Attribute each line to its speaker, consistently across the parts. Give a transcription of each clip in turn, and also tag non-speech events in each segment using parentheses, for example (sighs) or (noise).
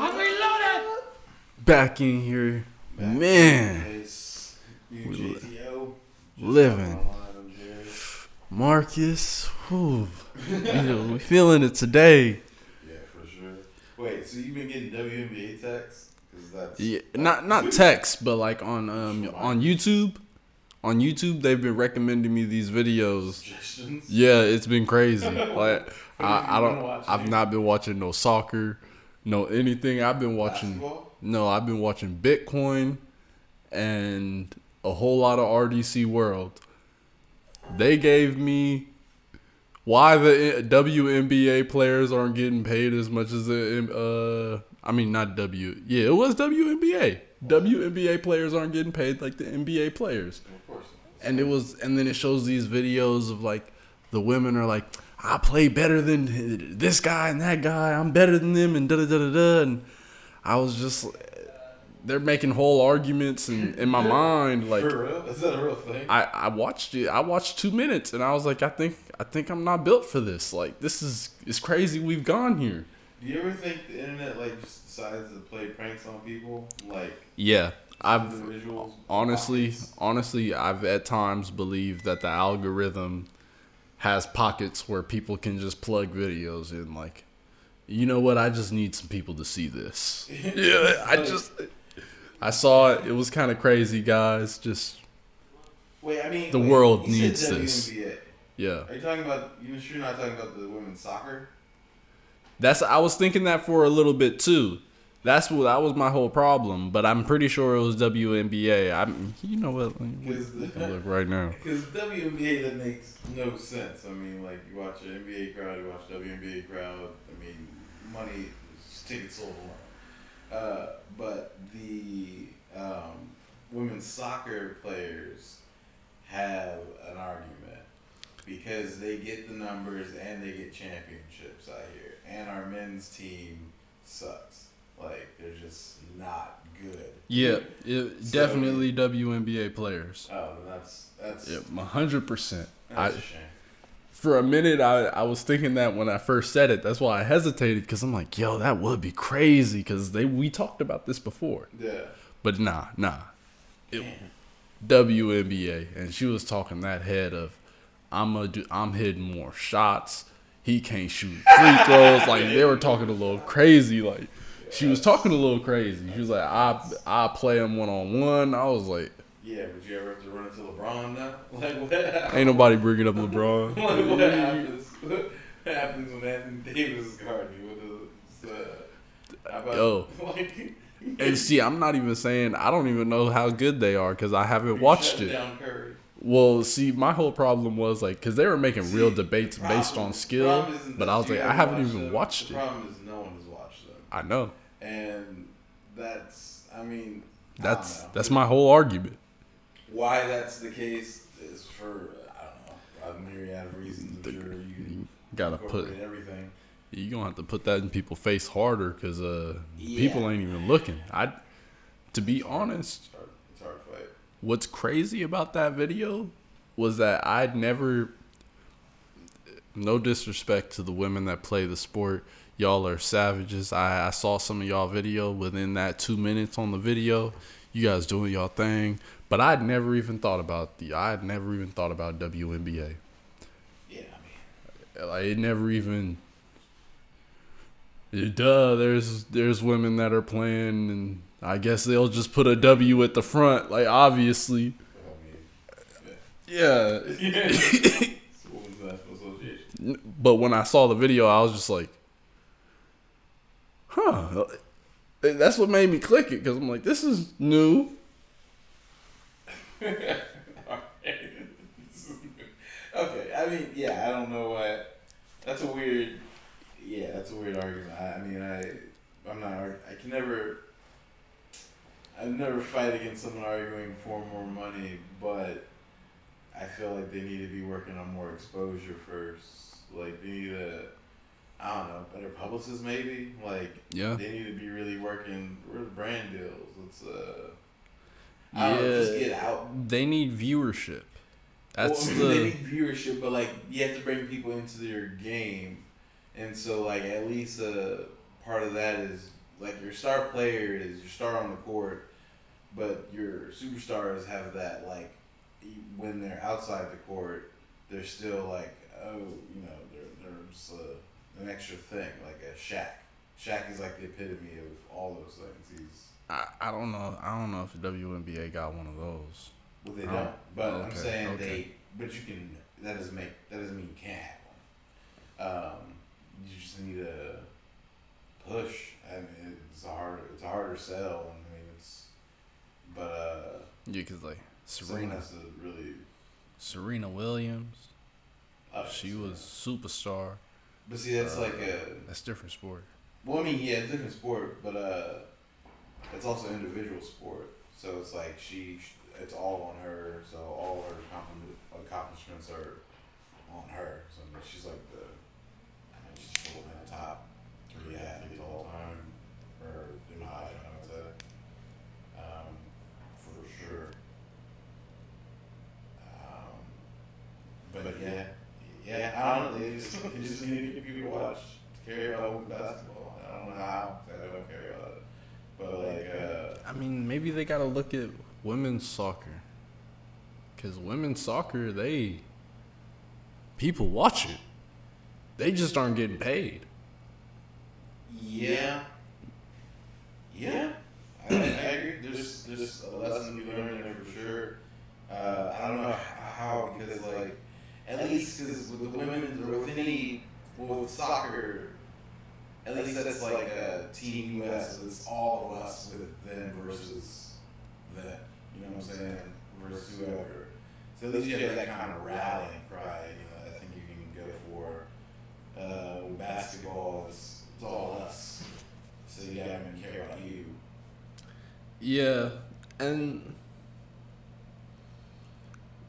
Speaker 1: I'm reloaded.
Speaker 2: Back in here, man.
Speaker 1: You, JTO.
Speaker 2: living. Marcus, whew, you know, we feeling it today.
Speaker 1: Yeah, for sure. Wait, so you've been getting WNBA texts? That's
Speaker 2: Yeah, not not text, but like on um on YouTube. On YouTube, they've been recommending me these videos.
Speaker 1: suggestions.
Speaker 2: Yeah, it's been crazy. (laughs) Like I, I don't. I've not been watching no soccer, no anything. I've been watching.
Speaker 1: Basketball?
Speaker 2: No, I've been watching Bitcoin and a whole lot of RDC World. They gave me why the WNBA players aren't getting paid as much as the uh I mean not W. Yeah, it was WNBA. WNBA players aren't getting paid like the NBA players.
Speaker 1: Of course.
Speaker 2: And it was and then it shows these videos of like the women are like I play better than this guy and that guy. I'm better than them and da da da da da and I was just they're making whole arguments and in my (laughs) mind like
Speaker 1: For real? Is that a real thing?
Speaker 2: I, I watched it. I watched two minutes, and I was like, I think I think I'm not built for this. Like this is it's crazy. We've gone here.
Speaker 1: Do you ever think the internet like just decides to play pranks on people? Like
Speaker 2: Yeah, I've honestly, honestly, I've at times believed that the algorithm has pockets where people can just plug videos in. Like, you know what? I just need some people to see this. (laughs) yeah, I just I saw it. It was kind of crazy, guys. Just
Speaker 1: Wait, I mean
Speaker 2: The
Speaker 1: wait,
Speaker 2: world needs this. Yeah.
Speaker 1: Are you talking about? You sure you're not talking about the women's soccer?
Speaker 2: That's I was thinking that for a little bit too. That's what that was my whole problem, but I'm pretty sure it was WNBA. I'm you know what? Let me
Speaker 1: Because
Speaker 2: look right now. (laughs)
Speaker 1: Because WNBA that makes no sense. I mean, like you watch an NBA crowd, you watch WNBA crowd. I mean, money, tickets sold alone. Uh, but the um, women's soccer players have an argument because they get the numbers and they get championships out here, and our men's team sucks. Like they're just not good.
Speaker 2: Yeah, it,
Speaker 1: So-
Speaker 2: definitely WNBA players.
Speaker 1: Oh, that's that's
Speaker 2: Yeah, hundred percent. I
Speaker 1: that's a shame.
Speaker 2: for a minute I I was thinking that when I first said it. That's why I hesitated because I'm like, yo, that would be crazy because they we talked about this before.
Speaker 1: Yeah.
Speaker 2: But nah, nah. It, WNBA, and she was talking that head of, I'm a, do, I'm hitting more shots. He can't shoot free throws. Like they were talking a little crazy. Like she was talking a little crazy. She was like, I I play him one on one. I was like,
Speaker 1: Yeah, but you ever have to run into LeBron now? (laughs) Like what? happens?
Speaker 2: ain't nobody bringing up LeBron.
Speaker 1: Like, (laughs) what happens? What happens when Anthony Davis is guarding you with the? Uh,
Speaker 2: Yo. (laughs)
Speaker 1: Like,
Speaker 2: And see, I'm not even saying I don't even know how good they are because I haven't
Speaker 1: you
Speaker 2: watched it. Well, see, my whole problem was like because they were making real debates
Speaker 1: problem-
Speaker 2: based on skill, but I was like, I
Speaker 1: haven't
Speaker 2: haven't even
Speaker 1: them.
Speaker 2: watched
Speaker 1: the
Speaker 2: it.
Speaker 1: problem is no one has watched them,
Speaker 2: I know.
Speaker 1: That's I mean I
Speaker 2: That's
Speaker 1: know.
Speaker 2: that's my whole argument.
Speaker 1: why that's the case is for I don't know a myriad of reasons. I'm sure you
Speaker 2: gotta put
Speaker 1: everything.
Speaker 2: you gonna have to put that in people's face harder because uh,
Speaker 1: Yeah.
Speaker 2: people ain't even looking. I, to be honest,
Speaker 1: It's hard, it's hard fight.
Speaker 2: what's crazy about that video was that I'd never. No disrespect to the women that play the sport, y'all are savages. I, I saw some of y'all video within that two minutes on the video. You guys doing y'all thing, but I'd never even thought about the. I'd never even thought about WNBA.
Speaker 1: Yeah, I mean.
Speaker 2: Like it never even. Duh, there's there's women that are playing, and I guess they'll just put a W at the front. Like obviously, yeah.
Speaker 1: It's the Women's National Association.
Speaker 2: but when I saw the video, I was just like, huh. That's what made me click it because I'm like, this is new. (laughs)
Speaker 1: okay, I mean, yeah, I don't know what. That's a weird. Yeah, that's a weird argument. I, I mean, I, I'm not. I can never. I never fight against someone arguing for more money, but I feel like they need to be working on more exposure first. Like they need to. I don't know, better publicists maybe. Like
Speaker 2: Yeah.
Speaker 1: they need to be really working. with brand deals? Let's uh. I don't know, just get out
Speaker 2: They need viewership. That's
Speaker 1: well, (laughs)
Speaker 2: the.
Speaker 1: they need viewership, but like you have to bring people into their game, and so like at least a part of that is like your star player is your star on the court, but your superstars have that like when they're outside the court, they're still like oh you know they're they're just a, an extra thing like a Shaq. Shaq is like the epitome of all those things. He's
Speaker 2: I, I don't know. I don't know if the WNBA got one of those.
Speaker 1: well they
Speaker 2: Oh,
Speaker 1: don't, but I'm saying
Speaker 2: okay.
Speaker 1: they. But you can. That doesn't make. That doesn't mean you can't have one. Um, you just need to push. I mean, it's a hard. It's a harder sell. I mean, it's. But uh,
Speaker 2: Yeah, cause like Serena,
Speaker 1: has to really.
Speaker 2: Serena Williams,
Speaker 1: Uh,
Speaker 2: she was superstar.
Speaker 1: But see, that's
Speaker 2: uh,
Speaker 1: like a.
Speaker 2: That's different sport.
Speaker 1: Well, I mean, yeah, it's a different sport, but uh, it's also individual sport. So it's like she, it's all on her. So all her accomplishments are on her. So I mean, she's like the, I mean, she's in the top three athletes all time, or my life, I would say, um, for sure. Um, but yeah, yeah, I don't know. They just, they just need to to watch, to about women's basketball. I don't know how, 'cause I don't care about it. But like, uh,
Speaker 2: I mean, maybe they gotta look at women's soccer. Cause women's soccer, they people watch it. They just aren't getting paid.
Speaker 1: yeah, yeah, I, I agree. There's there's a lesson to be learned there for sure. Uh, I don't know how because like at least because with the women or with any well, with soccer, at least that's like a team US. It's all of us with them versus them. You know what I'm saying? Versus whoever. So at least you have that kind of rallying cry. You know, I think you can go for. Uh, basketball, it's, all us. So you gotta even care about you.
Speaker 2: Yeah, and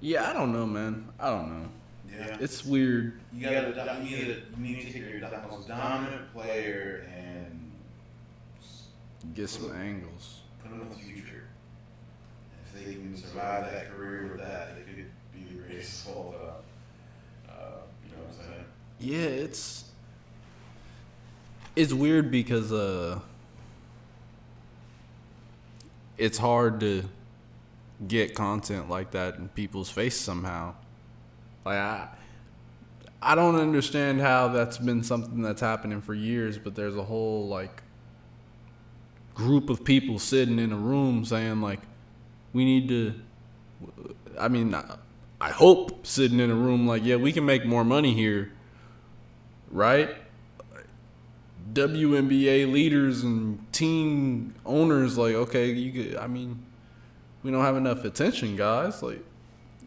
Speaker 2: yeah, I don't know, man. I don't know.
Speaker 1: Yeah.
Speaker 2: It's weird.
Speaker 1: You gotta, do- you need to, you need to take your most dominant player and
Speaker 2: Get some angles.
Speaker 1: put them in the future. If they can survive that career with that, they could be the greatest of all time. Uh, you know what I'm saying?
Speaker 2: Yeah, it's it's weird because uh it's hard to get content like that in people's face somehow. Like I I don't understand how that's been something that's happening for years, but there's a whole like group of people sitting in a room saying like we need to I mean I- hope sitting in a room like yeah, we can make more money here right? WNBA leaders and team owners like, okay, you could, I mean, we don't have enough attention, guys. Like,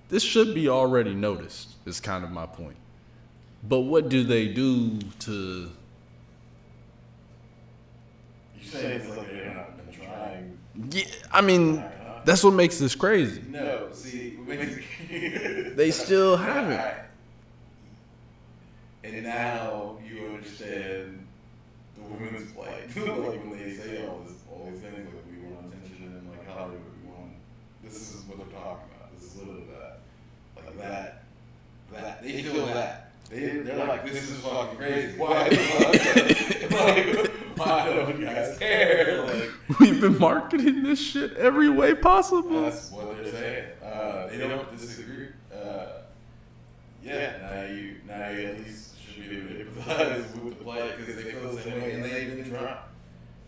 Speaker 2: this should be already noticed. Is kind of my point. But what do they do to?
Speaker 1: You say it's like they're not trying.
Speaker 2: Yeah, I mean, that's what makes this crazy.
Speaker 1: No, see, (laughs)
Speaker 2: They still haven't.
Speaker 1: And now you understand the women's plight. (laughs) like when they say all this, all these things, like we want attention and like Hollywood, we want. This is what they're talking about. This is literally that. Like that. That they feel that. They, they're like, this is fucking crazy. Why? the fuck? like, why (laughs) don't you guys care? Like,
Speaker 2: We've been marketing this shit every way possible.
Speaker 1: that's what they're saying. Uh, they don't disagree. Uh, yeah, now you now you at least should be able to empathize with the plight because they feel the same way and they've been trying.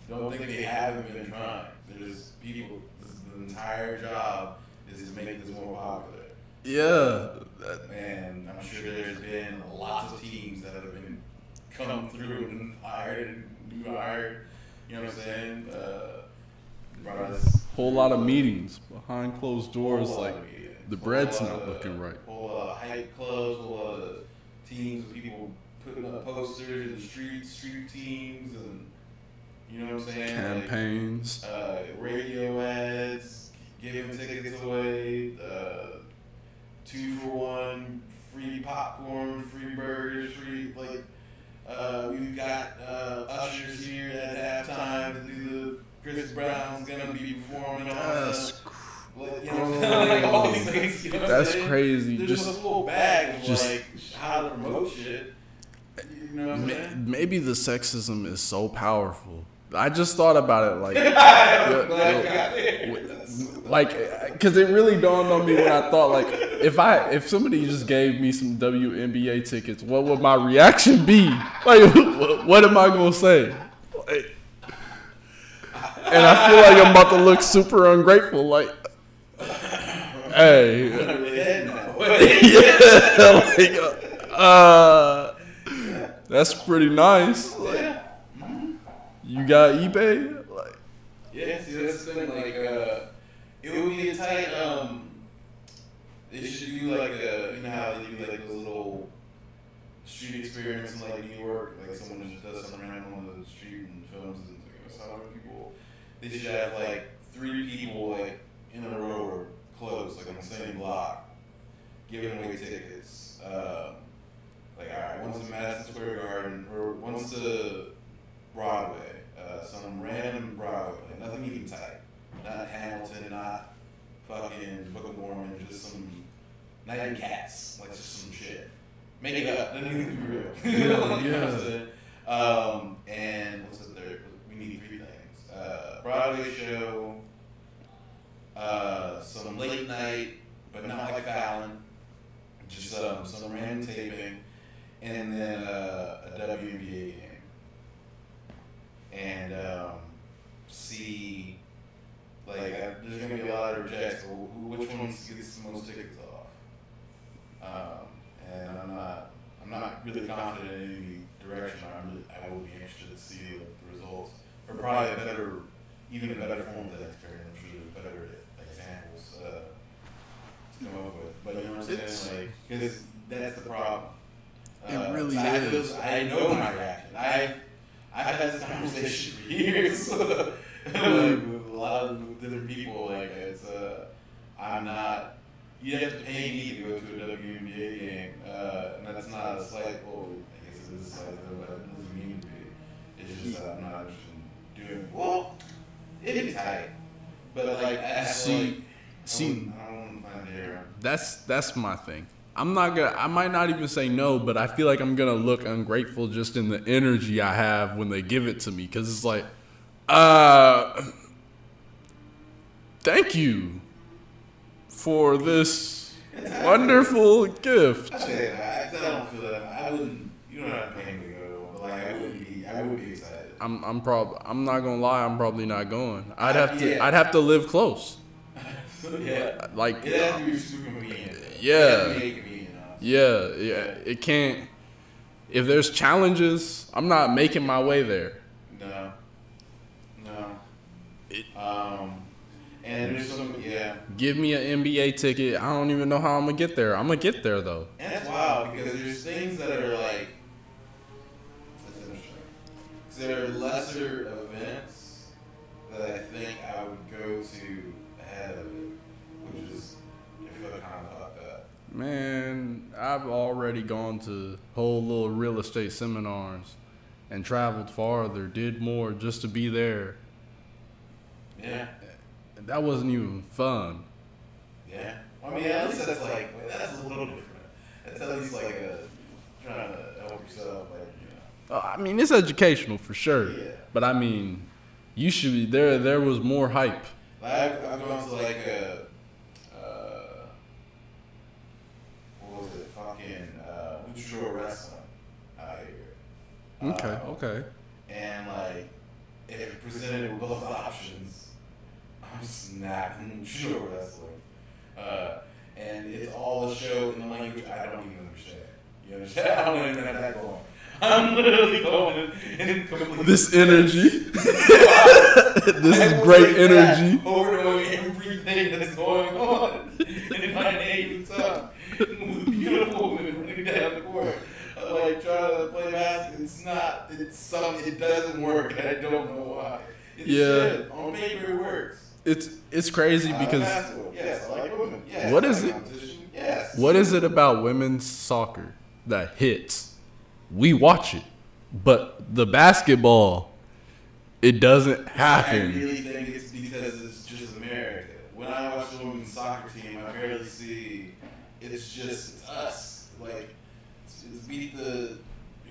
Speaker 1: Don't think they haven't been trying. There's people. This is the entire job is to make this more popular.
Speaker 2: Yeah, that-
Speaker 1: And I'm sure there's been lots of teams that have been come through and hired and new hired. You know what I'm saying? Uh, brought us
Speaker 2: whole lot of meetings behind closed doors. Like the bread's not
Speaker 1: of-
Speaker 2: looking right.
Speaker 1: Whole lot of hype clubs, whole lot of teams, people putting up posters in the streets, street teams, and you know what I'm saying?
Speaker 2: campaigns.
Speaker 1: Like, uh, radio ads, giving tickets away, uh, two for one, free popcorn, free burgers, free like. Uh, we've got uh, ushers here at halftime to do the Chris Brown's gonna be performing on
Speaker 2: That's
Speaker 1: us. Like, you know what I'm saying? Like, all these things, you know
Speaker 2: That's crazy.
Speaker 1: There's
Speaker 2: Just
Speaker 1: a whole bag of
Speaker 2: just-
Speaker 1: like how to promote shit. You know
Speaker 2: ma- maybe the sexism is so powerful I just thought about it, like, (laughs)
Speaker 1: I'm glad
Speaker 2: like, because it really dawned on me when I thought, like, if I if somebody just gave me some WNBA tickets, what would my reaction be? Like, what, am I gonna say? And I feel like I'm about to look super ungrateful. Like, hey, (laughs) yeah, like, uh, that's pretty nice. Like, you got eBay? Like,
Speaker 1: Yeah, see that's the like uh it would be a tight um they should do like a you know how they do like those little street experiments in like New York, like someone just does something random on the street and films and like, how people they should have like three people like in a row or close, like on the same block, giving away tickets. Um, like alright, one's to Madison Square Garden or one's to Broadway, uh, some random Broadway play, nothing even tight. Not Hamilton, not fucking Book of Mormon, just some, not even cats, like just some shit. Make it up, doesn't even be real. (laughs) You know what I'm saying? Um, and what's the third? We need three things: uh, Broadway show, uh, some late night, but not like Fallon, just um, some random taping, and then uh, a WNBA game and um, see like I, there's gonna be a lot of rejects. But who, which ones gets the most tickets off? Um, and I'm not I'm not really confident in any direction. I'm really, I will be interested to see the results, or probably a better, even a better form of that experiment. I'm sure there's better examples uh, to come up with. But you know what I'm
Speaker 2: It's-
Speaker 1: saying? Like, because that's the problem.
Speaker 2: It
Speaker 1: Uh,
Speaker 2: really
Speaker 1: I,
Speaker 2: is.
Speaker 1: feel- I know my reaction. I I've had this conversation for (laughs) years, like a lot of different people. Like it's uh, I'm not. You have to pay me to go to a WNBA game, uh, and that's not a slight. Well, I guess it is a slight, but it doesn't mean to be. It's just that I'm not interested in doing. Well, it'd be tight, but like I
Speaker 2: See-
Speaker 1: like,
Speaker 2: see-
Speaker 1: I wouldn't- I don't
Speaker 2: that's that's my thing. I'm not gonna. I might not even say no, but I feel like I'm gonna look ungrateful just in the energy I have when they give it to me, because it's like, uh, thank you for this wonderful gift.
Speaker 1: I. I, don't feel that. I wouldn't. You don't have to pay me to go, but like I wouldn't be. I would be excited.
Speaker 2: I'm I'm prob I'm not gonna lie. I'm probably not going. I'd have to.
Speaker 1: Yeah.
Speaker 2: I'd have to live close. (laughs)
Speaker 1: yeah.
Speaker 2: Like
Speaker 1: It has to be super convenient.
Speaker 2: Yeah.
Speaker 1: It has to be convenient enough.
Speaker 2: Yeah, yeah. It can't. If there's challenges, I'm not making my way there.
Speaker 1: No.
Speaker 2: It-
Speaker 1: um. And there's some. Yeah.
Speaker 2: Give me an NBA ticket. I don't even know how I'm gonna get there. I'm gonna get there though.
Speaker 1: And that's wild because there's things that are like. That's interesting. 'Cause There are lesser events that I think I would go to ahead of it, which is I feel kind of fucked up.
Speaker 2: Man, I've already gone to whole little real estate seminars and traveled farther, did more just to be there.
Speaker 1: Yeah.
Speaker 2: That wasn't even fun.
Speaker 1: Yeah. I mean, at least that's like that's a little different. That's at least like a trying to help yourself, like you know.
Speaker 2: Uh, I mean, it's educational for sure.
Speaker 1: Yeah.
Speaker 2: But I mean, you should be there. There was more hype.
Speaker 1: Like I've, I've gone to like a, uh, what was it? Fucking uh, Luchador wrestling out here.
Speaker 2: Okay,
Speaker 1: Uh,
Speaker 2: okay.
Speaker 1: And like, if it presented with both (laughs) options, I'm snapping Luchador wrestling. Uh, and it's all a show in the language I don't even understand. You understand? (laughs) I don't even have that going. I'm literally going in completely.
Speaker 2: This energy. (laughs) (laughs) this is great energy.
Speaker 1: Overdoing everything that's going on in my native tongue. With beautiful women running down the court. I'm like trying to play basketball. It's not. It's some. It doesn't work, and I don't know why. It's
Speaker 2: Yeah.
Speaker 1: shit. On paper, it works.
Speaker 2: It's it's crazy
Speaker 1: I
Speaker 2: because
Speaker 1: yes, like. Yes,
Speaker 2: What is
Speaker 1: like
Speaker 2: it-
Speaker 1: Yes.
Speaker 2: what is it about women's soccer that hits? We watch it, but the basketball, it doesn't happen.
Speaker 1: I really think it's because it's just America. When I watch the women's soccer team, I barely see. It's just us. Like it's, it's beat the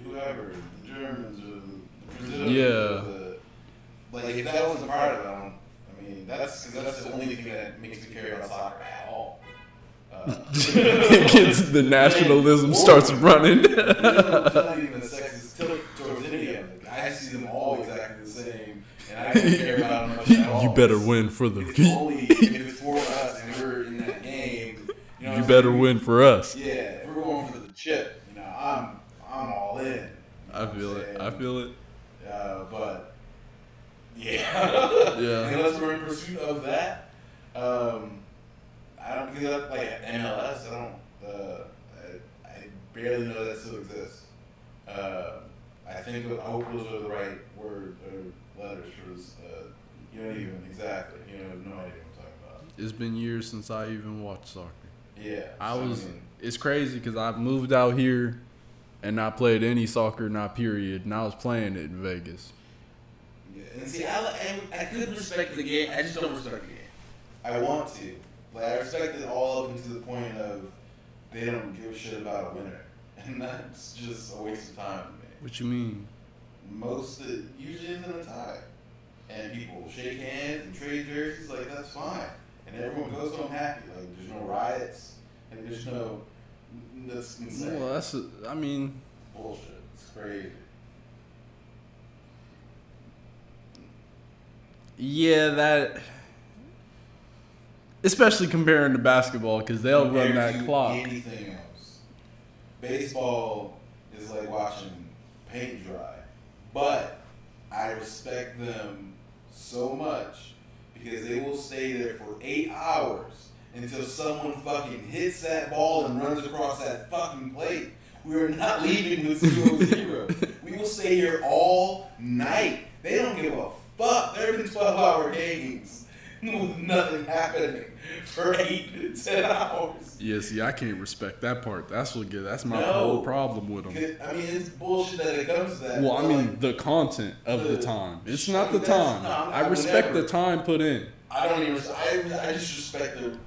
Speaker 1: whoever, the Germans or the Brazilians.
Speaker 2: Yeah.
Speaker 1: Or the, if that wasn't part of it, I, don't, I mean, that's because that's the only thing that makes me care about soccer at all. Uh, (laughs)
Speaker 2: gets the nationalism starts running. (laughs)
Speaker 1: not even a sexist tilt towards any of it. I see them all exactly the same, and I don't care about them much at (laughs) all.
Speaker 2: you better win for the.
Speaker 1: It's only if it's for us and we're in that game, you know.
Speaker 2: You better
Speaker 1: saying?
Speaker 2: win for us.
Speaker 1: Yeah, if we're going for the chip, you know, I'm I'm all in. You know
Speaker 2: I feel it. I feel it.
Speaker 1: Uh, but yeah, (laughs)
Speaker 2: Yeah.
Speaker 1: Unless we're in pursuit of that, um, I don't because that, like MLS. I don't. Uh, I, I barely know that still exists. Uh, I think I hope those are the right word or letters for this. Uh, you don't even exactly. You have no idea what I'm talking about.
Speaker 2: It's been years since I even watched soccer.
Speaker 1: Yeah,
Speaker 2: I
Speaker 1: so,
Speaker 2: was.
Speaker 1: mean,
Speaker 2: It's crazy because I moved out here, and I played any soccer, not period, and I was playing it in Vegas.
Speaker 1: Yeah, and see, I, I, I could respect the game. I just don't respect the game. I want to. Like I respect it all up until the point of they don't give a shit about a winner, (laughs) and that's just a waste of time to me.
Speaker 2: What you mean?
Speaker 1: Most of, it usually ends in a tie, and people shake hands and trade jerseys. Like that's fine, and everyone goes home happy. Like there's no riots, and there's no. That's insane.
Speaker 2: Well, that's. A, I mean,
Speaker 1: bullshit. It's crazy.
Speaker 2: Yeah, that. Especially comparing to basketball, because they'll run that
Speaker 1: to
Speaker 2: clock.
Speaker 1: Anything else, baseball is like watching paint dry, but I respect them so much because they will stay there for eight hours until someone fucking hits that ball and runs across that fucking plate. We are not leaving with zero zero. (laughs) we will stay here all night. They don't give a fuck. There have been twelve hour games (laughs) with nothing happening for eight to ten hours.
Speaker 2: Yeah, see, I can't respect that part. That's what get. That's my
Speaker 1: No.
Speaker 2: whole problem with them.
Speaker 1: I mean, it's bullshit that it comes to that.
Speaker 2: Well, I mean
Speaker 1: like,
Speaker 2: the content of the
Speaker 1: the-
Speaker 2: time. It's not the time.
Speaker 1: no, I'm
Speaker 2: I respect the time put in.
Speaker 1: I don't even. I, I just respect the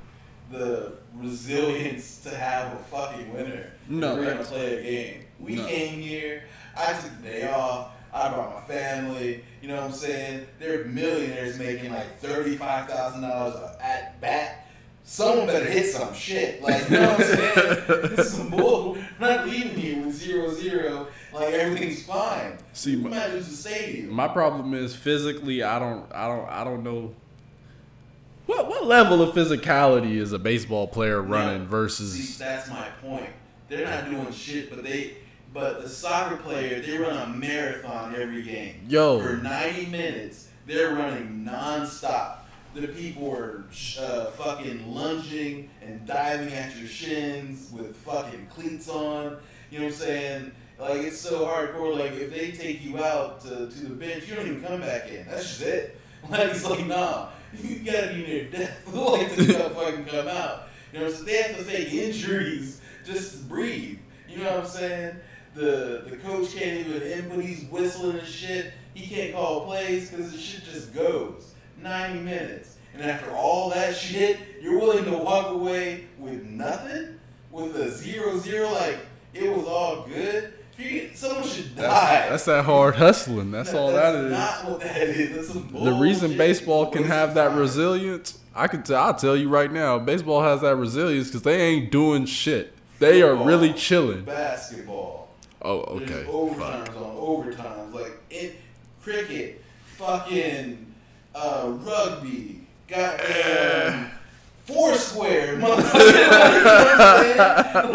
Speaker 1: the resilience to have a fucking winner.
Speaker 2: No,
Speaker 1: we're gonna play a game. We
Speaker 2: No.
Speaker 1: came here. I took the day off. I brought my family. You know what I'm saying? There are millionaires making like thirty five thousand dollars at bat. Someone better hit some shit. Like, you know what I'm saying? (laughs) this is some bull. We're not leaving here with zero zero. Like everything's fine.
Speaker 2: See, my-
Speaker 1: might lose the stadium.
Speaker 2: My problem is physically. I don't. I don't. I don't know. What what level of physicality is a baseball player running
Speaker 1: No.
Speaker 2: versus?
Speaker 1: See, that's my point. They're not doing shit, but they, but the soccer player, they run a marathon every game.
Speaker 2: Yo.
Speaker 1: for ninety minutes, they're running nonstop. The people are uh, fucking lunging and diving at your shins with fucking cleats on. You know what I'm saying? Like it's so hardcore. Like if they take you out to, to the bench, you don't even come back in. That's just it. (laughs) Like it's like nah, you gotta be near death like (laughs) to (laughs) fucking come out. You know, so they have to fake injuries just to breathe. You know what I'm saying? The the coach can't even input. He's whistling and shit. He can't call plays because the shit just goes. 90 minutes. And after all that shit, you're willing to walk away with nothing? With a zero zero, like it was all good? You- Someone should die.
Speaker 2: That's, that's that hard hustling. That's all that
Speaker 1: That's
Speaker 2: is.
Speaker 1: not what that is.
Speaker 2: The reason baseball can have that resilience, I can T- I'll tell you right now, baseball has that resilience because they ain't doing shit. They are really chilling.
Speaker 1: Basketball.
Speaker 2: Oh, okay. Fuck.
Speaker 1: overtimes on overtimes. Like in cricket, fucking uh, rugby, goddamn foursquare, (laughs) motherfucker.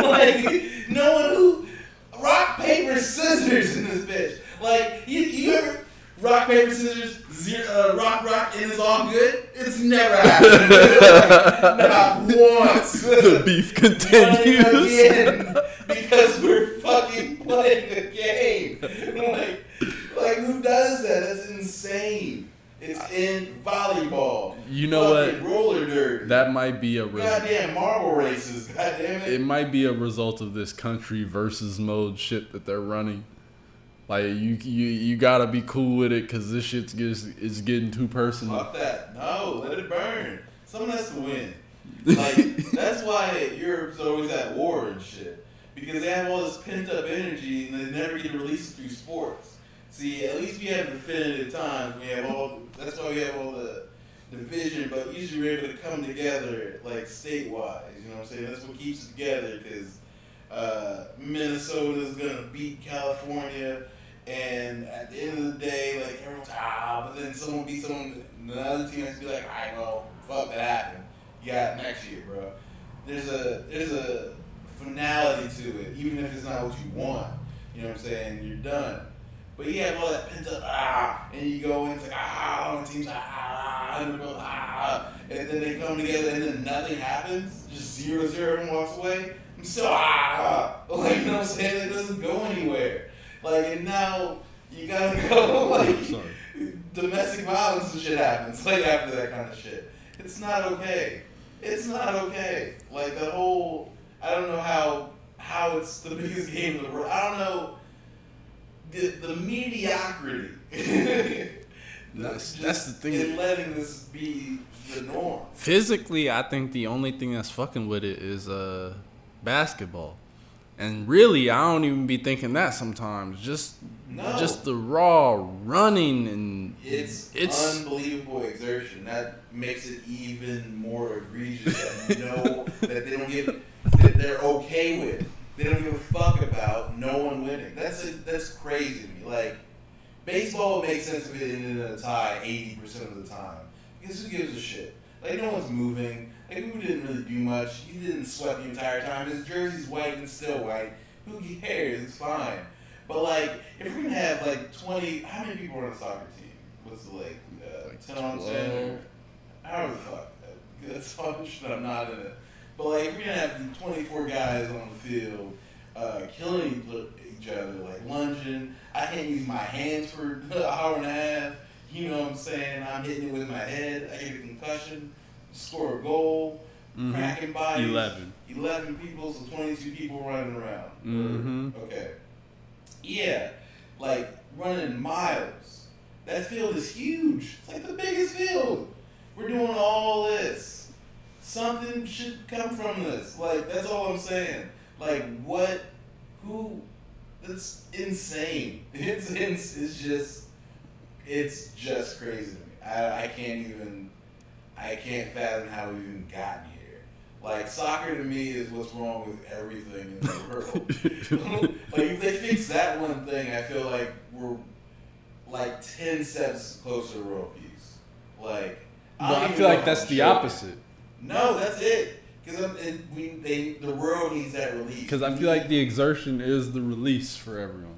Speaker 1: like, you know what like no one who rock paper scissors in this bitch. Like you, you ever rock paper scissors zero, uh, rock rock and it's all good? It's never happened. (laughs) not once. (laughs)
Speaker 2: the beef continues.
Speaker 1: again because we're fucking playing a game. Like, like who does that? That's insane. It's in volleyball.
Speaker 2: You know
Speaker 1: Fucking
Speaker 2: what?
Speaker 1: Roller derby.
Speaker 2: That might be a. Re-
Speaker 1: goddamn marble races. Goddamn it.
Speaker 2: it might be a result of this country versus mode shit that they're running. Like you, you, you gotta be cool with it because this shit's gets is getting too personal.
Speaker 1: Fuck that. No, let it burn. Someone has to win. (laughs) Like that's why Europe's always at war and shit because they have all this pent up energy and they never get released through sports. See, at least we have definitive times. We have all. That's why we have all the division. But usually we're able to come together like statewide. You know what I'm saying? That's what keeps it together because uh, Minnesota's gonna beat California. And at the end of the day, like everyone's ah, but then someone beat someone, another team has to be like, right, well, fuck that happened. Got next year, bro. There's a there's a finality to it, even if it's not what you want. You know what I'm saying? You're done. But you have all that pent up ah, and you go and it's like ah, and the team's ah, and, go, ah, and then they come together and then nothing happens, just zero zero and walks away. Still ah, (laughs) like you know what I'm saying? It doesn't go anywhere. Like and now you gotta (laughs) go like domestic violence and shit happens like after that kind of shit. It's not okay. It's not okay. Like the whole I don't know how how it's the biggest game in the world. I don't know the the mediocrity. (laughs)
Speaker 2: that's that's the thing.
Speaker 1: In letting this be the norm.
Speaker 2: Physically, I think the only thing that's fucking with it is uh basketball. And really, I don't even be thinking that sometimes. Just no. just the raw running and
Speaker 1: it's it's unbelievable exertion. That makes it even more egregious that (laughs) know that they don't give that they're okay with. They don't give a fuck about no one winning. That's a, that's crazy to me. Like baseball makes sense if it ended in a tie eighty percent of the time. Because who gives a shit? Like no one's moving. Who didn't really do much. He didn't sweat the entire time. His jersey's white and still white. Who cares? It's fine. But like, if we're gonna have like twenty, how many people are on a soccer team? What's the like, uh, like ten on ten? How the fuck? That's (laughs) shit. I'm not in it. But like, if we're gonna have twenty four guys on the field, uh, killing each other, like lunging. I can't use my hands for (laughs) an hour and a half. You know what I'm saying? I'm hitting it with my head. I get a concussion, score a goal, mm-hmm. cracking bodies.
Speaker 2: Eleven.
Speaker 1: Eleven people, so twenty-two people running around.
Speaker 2: Mm-hmm.
Speaker 1: Okay. Yeah, like running miles. That field is huge. It's like the biggest field. We're doing all this. Something should come from this. Like that's all I'm saying. Like what? Who? That's insane. (laughs) It's it's, it's just it's just crazy to me. I, I can't even I can't fathom how we've even gotten here. Like soccer to me is what's wrong with everything in the (laughs) world. like if they fix that one thing, I feel like we're like ten steps closer to world peace. Like
Speaker 2: I, I feel like that's the opposite.
Speaker 1: No, that's it. Because the world needs that release.
Speaker 2: Because I feel like the exertion is the release for everyone.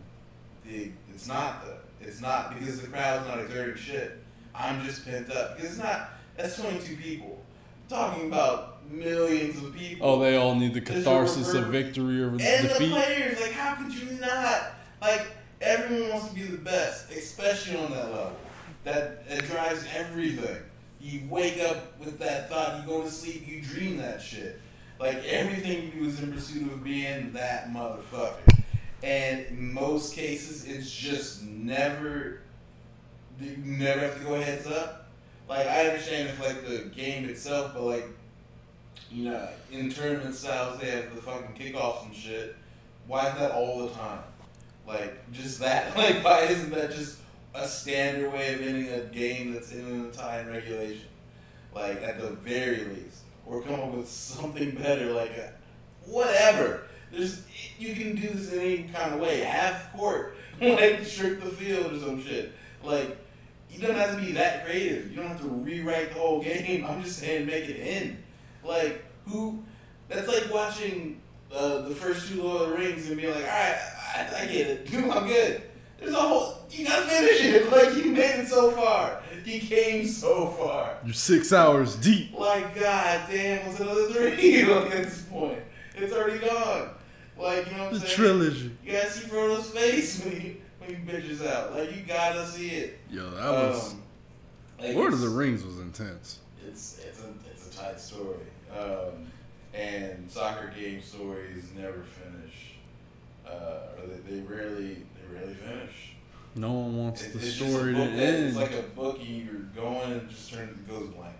Speaker 1: The, it's not the. It's not because the crowd's not exerting shit. I'm just pent up because it's not. That's 22 people. I'm talking about millions of people.
Speaker 2: Oh, they all need the catharsis of victory or
Speaker 1: and
Speaker 2: defeat.
Speaker 1: And the players, like, how could you not? Like, everyone wants to be the best, especially on that level. That it drives everything. You wake up with that thought, you go to sleep, you dream that shit. Like everything you do is in pursuit of being that motherfucker. And in most cases, it's just never, you never have to go heads up. Like I understand if like the game itself, but like, you know, in tournament styles they have the fucking kickoffs and shit. Why is that all the time? Like just that? (laughs) Like why isn't that just a standard way of ending a game that's in a tie and regulation, like at the very least, or come up with something better, like a, whatever. There's you can do this in any kind of way. Half court, (laughs) like strip the field or some shit. Like you don't have to be that creative. You don't have to rewrite the whole game. I'm just saying make it end. Like who? That's like watching uh, the first two Lord of the Rings and being like, all right, I, I get it. (laughs) I'm good. There's a whole. You gotta finish it. (laughs) Like you made it so far. You came so far.
Speaker 2: You're six hours deep.
Speaker 1: Like god damn, what's another three? like (laughs) at this point, it's already gone. Like you know what I'm
Speaker 2: the
Speaker 1: saying?
Speaker 2: trilogy.
Speaker 1: You gotta see Frodo's face when he bitches out. Like you gotta see it.
Speaker 2: Yo, that was. Um, like Lord of the Rings was intense.
Speaker 1: It's it's a it's a tight story. Um, and soccer game stories never finish. Uh, or they, they rarely really finish.
Speaker 2: No one wants
Speaker 1: it,
Speaker 2: the story to end.
Speaker 1: It's like a book you're going and just turns it goes blank.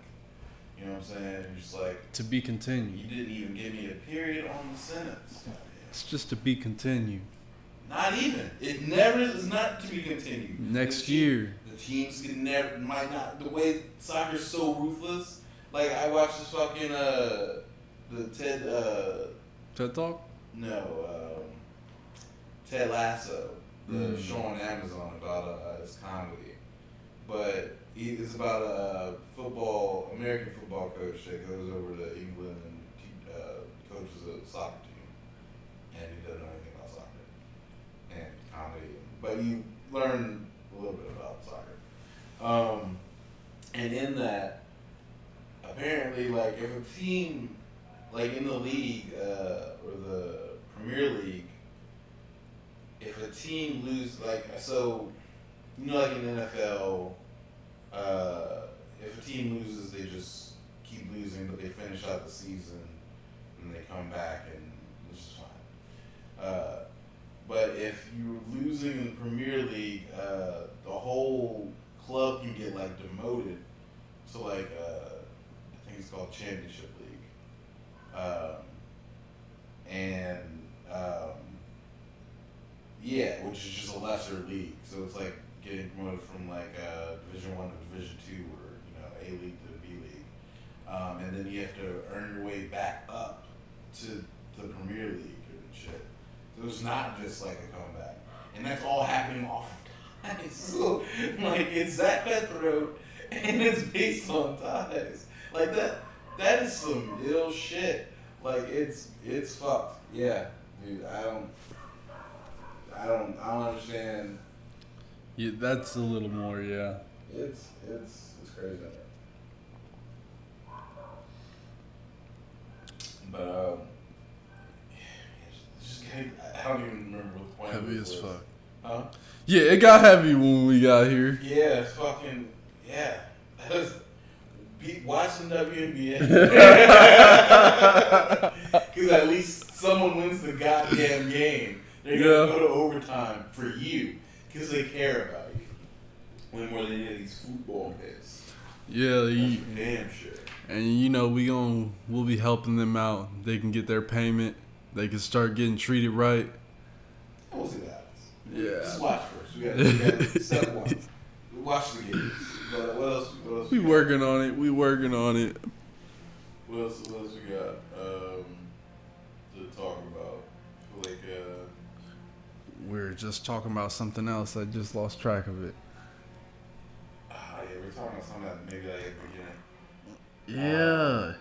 Speaker 1: You know what I'm saying? You're just like
Speaker 2: to be continued.
Speaker 1: You didn't even give me a period on the sentence.
Speaker 2: It's just to be continued.
Speaker 1: Not even. It never is not to be continued.
Speaker 2: Next
Speaker 1: The
Speaker 2: year.
Speaker 1: the teams can never might not the way soccer's so ruthless. Like I watched this fucking uh the Ted uh
Speaker 2: TED Talk?
Speaker 1: no um, Ted Lasso the
Speaker 2: Mm.
Speaker 1: show on Amazon about uh, it's comedy, but he, it's about a football American football coach that goes over to England and uh, coaches a soccer team, and he doesn't know anything about soccer and comedy, but you learn a little bit about soccer. Um, and in that, apparently, like if a team, like in the league uh, or the Premier League, if a team lose, like so, you know, like in NFL, uh, if a team loses, they just keep losing, but they finish out the season and they come back, and which is fine. Uh, but if you're losing in the Premier League, uh, the whole club can get like demoted to like uh, I think it's called Championship League, um, and um, yeah, which is just a lesser league. So it's like getting promoted from like uh, Division One to Division Two, or you know A League to B League, um, and then you have to earn your way back up to the Premier League and shit. So it's not just like a comeback, and that's all happening off of ties. (laughs) So like it's that cutthroat, and it's based on ties. Like that. That is some ill shit. Like it's it's fucked. Yeah, dude. I don't. I don't. I don't understand.
Speaker 2: Yeah, that's a little more, yeah.
Speaker 1: It's it's it's crazy. But um, I don't even remember what the point.
Speaker 2: Heavy as fuck.
Speaker 1: Huh?
Speaker 2: Yeah, it got heavy when we got here.
Speaker 1: Yeah, fucking yeah. (laughs) Be watching WNBA because (laughs) (laughs) at least someone wins the goddamn game. They're gonna
Speaker 2: Yeah.
Speaker 1: go to overtime for you because they care about you. Way more than any of these football hits.
Speaker 2: Yeah, you,
Speaker 1: Damn sure.
Speaker 2: and you know we gon' we'll be helping them out. They can get their payment. They can start getting treated right.
Speaker 1: We'll see what happens.
Speaker 2: Yeah.
Speaker 1: Just watch first. We got, we got step one. We watch the games. But what else? What else?
Speaker 2: We
Speaker 1: got?
Speaker 2: working on it. We working on it.
Speaker 1: What else? What else we got um, to talk about? Like uh,
Speaker 2: We are just talking about something else. I just lost track of it.
Speaker 1: ah, yeah, we're talking about something that maybe like at the beginning.
Speaker 2: Yeah.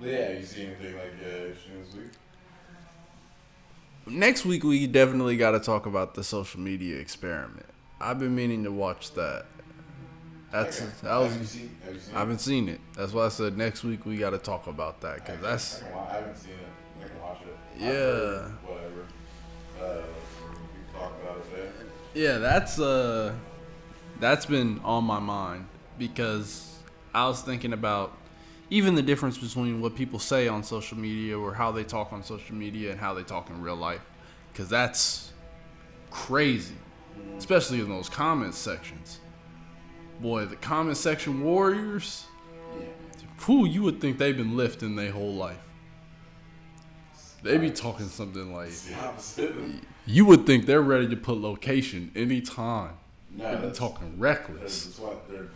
Speaker 1: But yeah, you see anything like uh, interesting this week?
Speaker 2: Next week we definitely got to talk about the social media experiment. I've been meaning to watch that. That's
Speaker 1: Okay.
Speaker 2: that
Speaker 1: have
Speaker 2: was.
Speaker 1: seen? Have seen?
Speaker 2: I haven't seen it. That's why I said next week we got to talk about that because that's
Speaker 1: I, can, I haven't seen it. I can watch it.
Speaker 2: Yeah.
Speaker 1: heard Whatever. Uh, we talk about it there.
Speaker 2: yeah that's uh that's been on my mind because I was thinking about even the difference between what people say on social media or how they talk on social media and how they talk in real life because that's crazy especially in those comment sections boy the comment section warriors who you would think they've been lifting their whole life they be talking something like
Speaker 1: It's the opposite.
Speaker 2: you would think they're ready to put location anytime
Speaker 1: No,
Speaker 2: they're talking reckless
Speaker 1: that's what they're.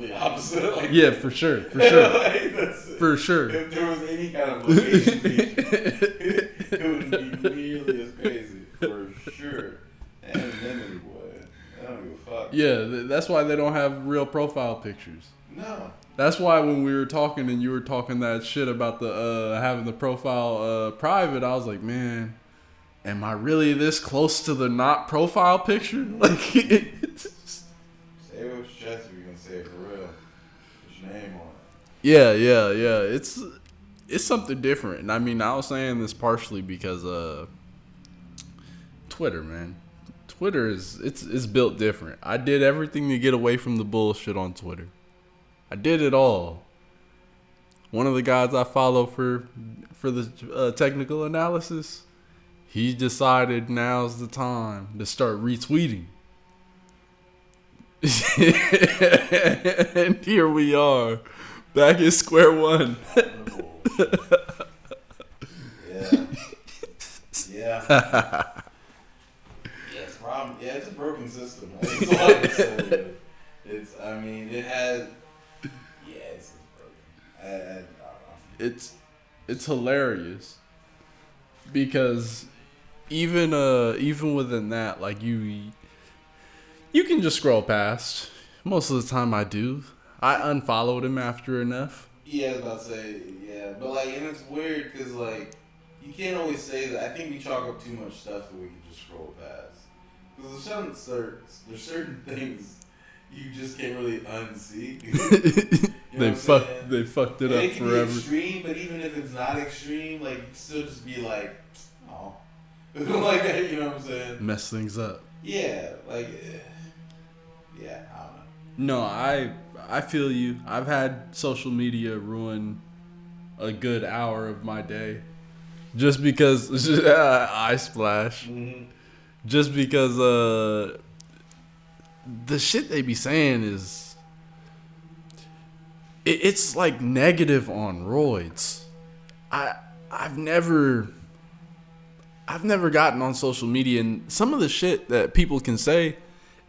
Speaker 1: It's opposite. Like,
Speaker 2: yeah for sure for (laughs) sure
Speaker 1: like,
Speaker 2: for sure
Speaker 1: If there was any kind of location feature, (laughs) it would be nearly as crazy for sure. And Anonymity, boy. I don't give a fuck.
Speaker 2: yeah that's why they don't have real profile pictures
Speaker 1: No.
Speaker 2: That's why when we were talking and you were talking that shit about the uh, having the profile uh, private, I was like, man, am I really this close to the not profile picture? (laughs) Like, it's,
Speaker 1: Say it with your for real. Put your name on it.
Speaker 2: yeah, yeah, yeah. It's it's something different. And I mean, I was saying this partially because uh, Twitter, man. Twitter is it's it's built different. I did everything to get away from the bullshit on Twitter. I did it all. One of the guys I follow for for the uh, technical analysis, he decided now's the time to start retweeting and here we are, back at square one.
Speaker 1: yeah. Yeah. yeah, (laughs) it's problem. Yeah, it's a broken system. It's a lot of. It's. I mean, it has. Yeah, it's broken. I, I, I
Speaker 2: it's it's hilarious because even uh even within that, like you you can just scroll past most of the time i do i unfollowed him after enough
Speaker 1: Yeah, I was about to say, yeah, but like, and it's weird because like, you can't always say that. I think we chalk up too much stuff that we can just scroll past. Because there's certain, cer- there's certain (laughs) things you just can't really unsee. (laughs) You know
Speaker 2: they
Speaker 1: what I'm
Speaker 2: fuck
Speaker 1: saying?
Speaker 2: they fucked it
Speaker 1: And
Speaker 2: up
Speaker 1: can be
Speaker 2: forever
Speaker 1: extreme, but even if it's not extreme, like you can still just be like, oh, (laughs) like that. You know what I'm saying?
Speaker 2: mess things up
Speaker 1: Yeah, like, eh, yeah, I don't know.
Speaker 2: no i i feel you i've had social media ruin a good hour of my day just because (laughs) i splash
Speaker 1: Mm-hmm.
Speaker 2: just because uh the shit they be saying is it, it's like negative on roids i i've never i've never gotten on social media and some of the shit that people can say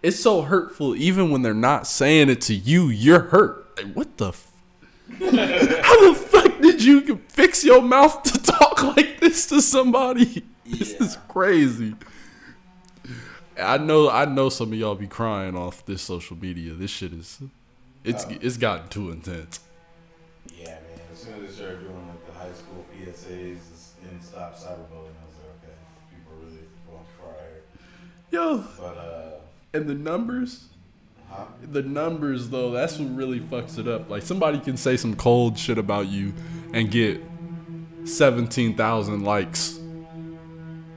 Speaker 2: it's so hurtful even when they're not saying it to you you're hurt like what the f- (laughs) how the fuck did you fix your mouth to talk like this to somebody (laughs) this is crazy I know I know some of y'all be crying off this social media. This shit is it's
Speaker 1: Oh.
Speaker 2: it's gotten too intense.
Speaker 1: Yeah, man. As soon as they started doing like the high school PSAs and stop cyberbullying, I was like, okay, people are really going far here.
Speaker 2: Yo,
Speaker 1: But uh,
Speaker 2: and the numbers,
Speaker 1: huh?
Speaker 2: the numbers though, that's what really fucks it up. Like somebody can say some cold shit about you and get 17,000 likes.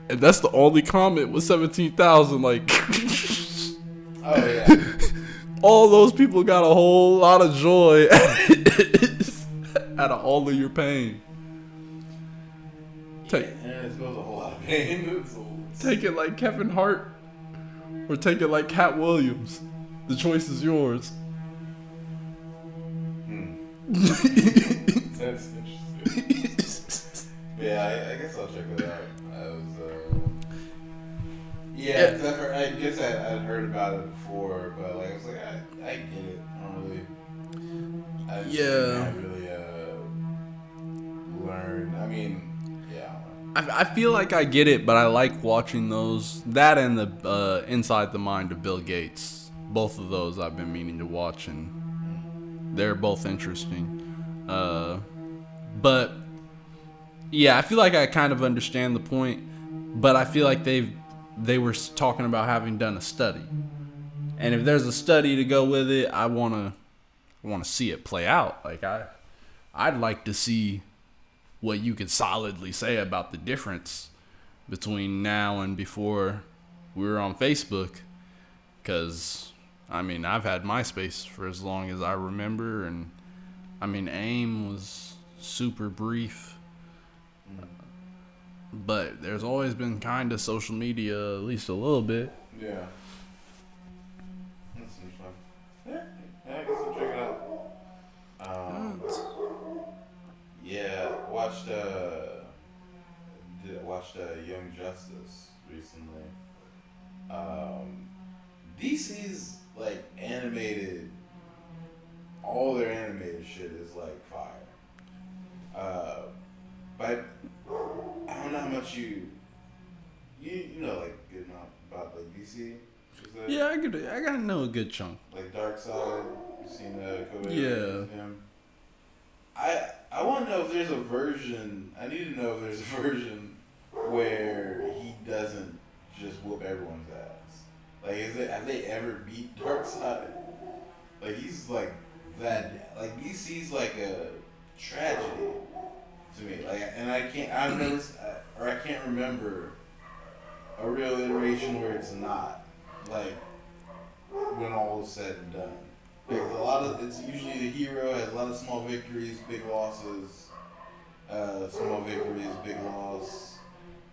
Speaker 2: And that's the only comment with 17,000 like (laughs)
Speaker 1: Oh yeah. (laughs)
Speaker 2: all those people got a whole lot of joy (laughs) out of all of your pain. Take
Speaker 1: and it a whole lot of pain.
Speaker 2: Take it like Kevin Hart or take it like Katt Williams. The choice is yours.
Speaker 1: hmm. That's interesting. yeah, I, I guess I'll check it out. I was. Uh, yeah, 'cause I've heard, I guess I, I'd heard about it before, but like I was like, I, I get it. I don't really. I just
Speaker 2: Yeah.
Speaker 1: can't really uh, learn. I mean, yeah. I.
Speaker 2: I, feel like I get it, but I like watching those. That and the uh, Inside the Mind of Bill Gates. Both of those I've been meaning to watch, and they're both interesting. Uh, but yeah, I feel like I kind of understand the point, but I feel like they've they were talking about having done a study, and if there's a study to go with it, I wanna I wanna see it play out. Like I I'd like to see what you could solidly say about the difference between now and before we were on Facebook. Because, I mean, I've had MySpace for as long as I remember, and I mean, AIM was super brief. But there's always been kind of social media, at least a little bit.
Speaker 1: Yeah. That seems fun. Yeah, yeah, I guess I'll check it out. Um, yeah, watched uh, did watched uh, Young Justice recently. Um, DC's like animated, all their animated shit is like fire. Uh, but I don't know how much you you you know like good enough about like DC.
Speaker 2: Yeah, I could, I gotta know a good chunk.
Speaker 1: Like Darkseid. You seen uh, Kobe?
Speaker 2: Yeah.
Speaker 1: I I want to know if there's a version. I need to know if there's a version where he doesn't just whoop everyone's ass. Like, is it have they ever beat Darkseid? Like he's like that. Like DC's like a tragedy to me. Like, and I can't. I've never or I can't remember a real iteration where it's not like when all is said and done. A lot of it's usually the hero a lot of small victories, big losses, uh, small victories, big loss,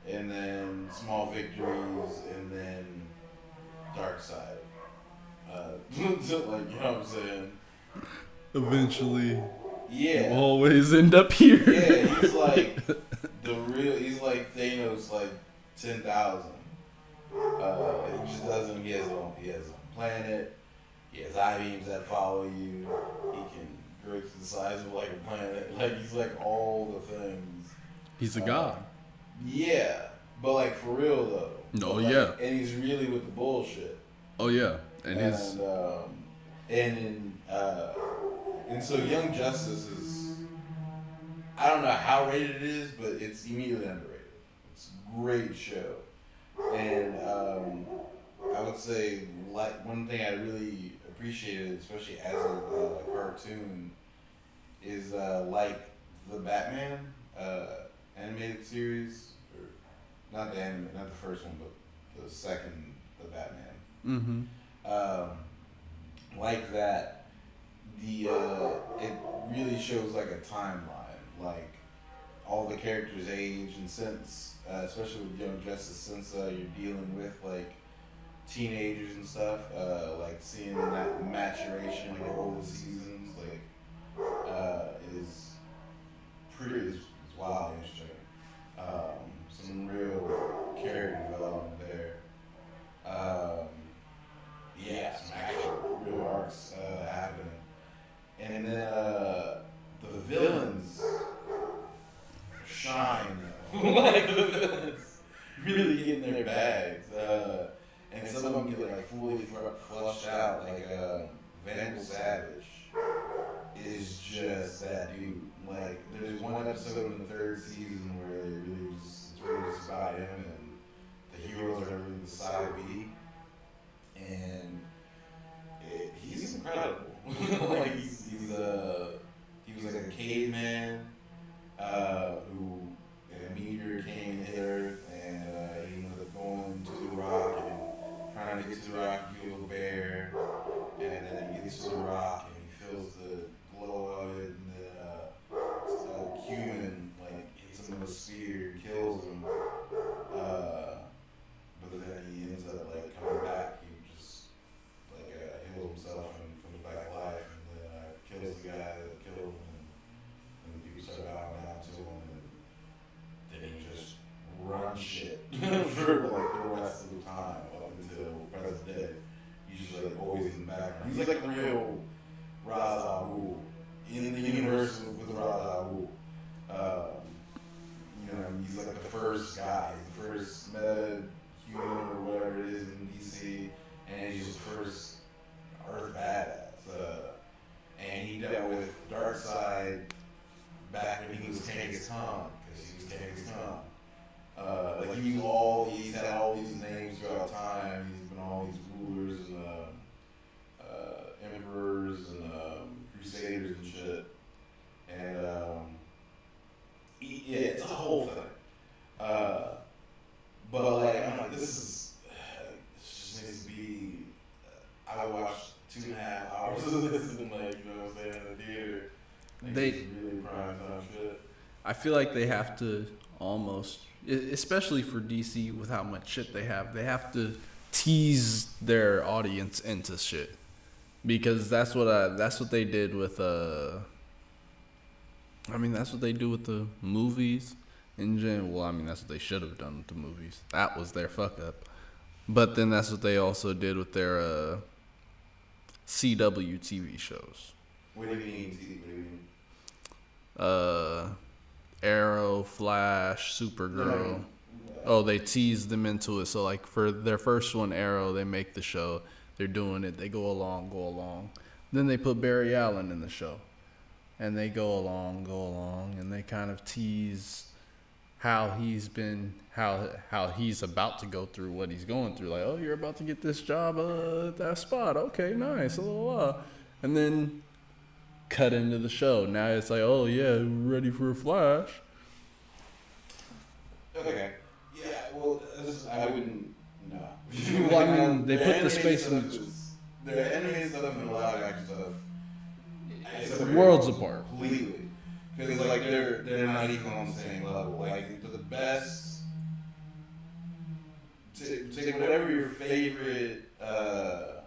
Speaker 1: and then small victories, and then Darkseid. Uh, (laughs) like you know what I'm saying?
Speaker 2: Eventually,
Speaker 1: Yeah.
Speaker 2: always end up here.
Speaker 1: Yeah, he's (laughs) like the real. He's like Thanos, like ten thousand. Uh, he just doesn't. He has a, he has a planet. He has eye beams that follow you. He can grow the size of like a planet. (laughs) Like he's like all the things.
Speaker 2: He's a
Speaker 1: Uh,
Speaker 2: god.
Speaker 1: Yeah, but like for real though. No, like,
Speaker 2: yeah.
Speaker 1: and he's really with the bullshit.
Speaker 2: Oh yeah, and
Speaker 1: And
Speaker 2: his
Speaker 1: um, and in, uh, and so Young Justice is I don't know how rated it is, but it's immediately underrated. It's a great show, and um, I would say like one thing I really appreciated, especially as a uh, cartoon, is uh, like the Batman uh, animated series, or not the anime, not the first one, but the second, the Batman
Speaker 2: mm-hmm.
Speaker 1: um, like that, the uh, it really shows like a timeline, like all the characters' age and since, uh, especially with Young Justice, since uh, you're dealing with like teenagers and stuff, uh, like seeing that maturation like over the seasons, like uh, is pretty is, is wild interesting. Um, some real character development there. Um, yeah, some actual real arcs uh, happening. And then uh, the villains shine. like the villains really in their bags. Uh, and some of them get like fully flushed out. Like uh, Vandal Savage is just that dude. Like there's one episode in the third season where they really just it's really just about him and the heroes are really the side B and it, he's (laughs) incredible. like (laughs) he's, he's uh he was like a caveman uh, who a meteor came and hit Earth, and uh, he ended up going to the rock get to the rock, killed a bear, and then he gets to the rock and he feels the glow of it, and the, uh, a human like hits him with a spear, kills him. Uh, but then he ends up like coming back. He just like uh, heals himself and comes back to life, and then uh, kills the guy that killed him. And, and people start bowing down to him, and then he just runs shit (laughs) for like the rest of the time present day. He's just like always in the background. He's like the real Ra's al in the universe with Ra's al. Um, you know, he's like the first guy, the first meta human or whatever it is in DC, and he's the first Earth badass. Uh, and he dealt with Darkseid back when he was Genghis Khan, because he was Genghis Khan. Uh, like he was all, he's had all these names throughout time. He's been all these rulers and uh, uh, emperors and um, crusaders and shit. And um, he- yeah, it's a whole thing. Uh, but like, I'm like, this is, this just needs to be. I watched two and a half hours of this and like, you know what I'm saying, in the theater. Like,
Speaker 2: They-
Speaker 1: it's really prime time shit.
Speaker 2: I feel like they have to almost, especially for DC with how much shit they have, they have to tease their audience into shit because that's what I that's what they did with uh. I mean that's what they do with the movies in general. Well, I mean that's what they should have done with the movies. That was their fuck up. But then that's what they also did with their uh, CW TV shows.
Speaker 1: What do you mean? T- What do you mean?
Speaker 2: uh, Arrow, Flash, Supergirl. Oh, they tease them into it. So like for their first one, Arrow, they make the show. They're doing it. They go along, go along. Then they put Barry Allen in the show, and they go along, go along, and they kind of tease how he's been, how how he's about to go through what he's going through. Like, oh, you're about to get this job uh, at that spot. Okay, nice. Blah, blah, blah. And then cut into the show. Now it's like, oh yeah, ready for a flash.
Speaker 1: Okay. Yeah. Well, this, I wouldn't. No.
Speaker 2: Well, I mean, they
Speaker 1: Their
Speaker 2: put the space
Speaker 1: stuff
Speaker 2: in-
Speaker 1: is- Their animated stuff and the live action stuff. it's a
Speaker 2: Worlds
Speaker 1: real-
Speaker 2: apart.
Speaker 1: Completely. Because like they're they're not even on the same level. Like they're the best. Take, take whatever your favorite uh,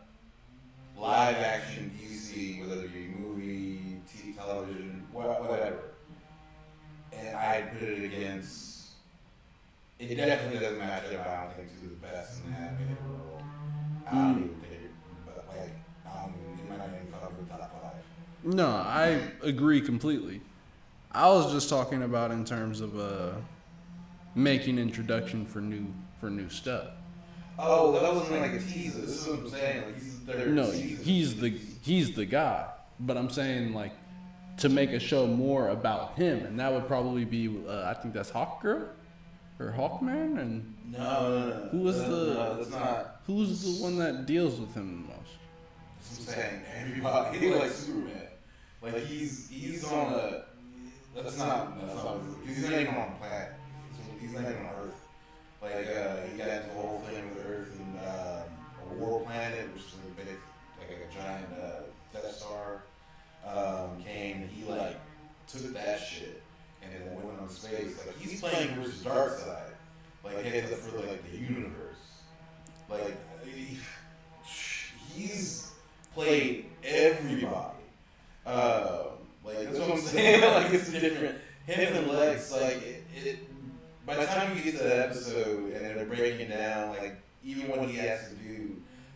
Speaker 1: live action DC, whether it be movie, TV, television, whatever. And I put it against. It definitely doesn't match up. I don't think to the best in the world. I don't even think, but like, I it might not even come up with top five.
Speaker 2: No, I agree completely. I was just talking about in terms of uh, making introduction for new for new stuff.
Speaker 1: Oh, that wasn't like a teaser. This is what I'm saying. Like, he's
Speaker 2: no,
Speaker 1: season.
Speaker 2: he's the he's the guy. But I'm saying like to make a show more about him, and that would probably be uh, I think that's Hawk Girl or Hawkman, and
Speaker 1: no, no, no.
Speaker 2: Who was
Speaker 1: no,
Speaker 2: the-
Speaker 1: No, that's not.
Speaker 2: who's the one that deals with him the most?
Speaker 1: That's what I'm saying. Everybody, he like Superman. Like he's he's on a. That's not. That's not. He's not even on planet. He's, not even on Earth. Like uh, he got the whole thing with Earth and um, a war planet, which is like, big, like a giant uh, Death Star. Um, came and he like took that shit and then went on space. Like he's playing versus Darkseid. Like heads up for like the universe. Like (sighs) he, he's played everybody. Um, like that's what I'm saying. (laughs) like it's different. Him and Lex, like it, it. By the time you get to that episode and they're breaking it down, like even what he has to do,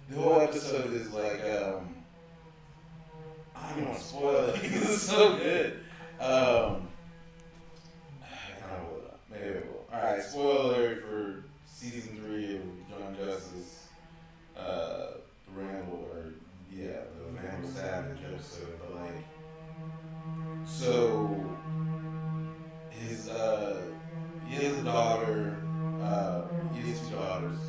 Speaker 1: the whole episode is like, um, I don't want to spoil it. (laughs) it's so good. Um, will. Maybe I will. All right, spoiler for season three of Young Justice, uh, Ramble, or yeah, the Ramble Savage episode. But like, so his uh, he has a daughter. Uh, he has two daughters,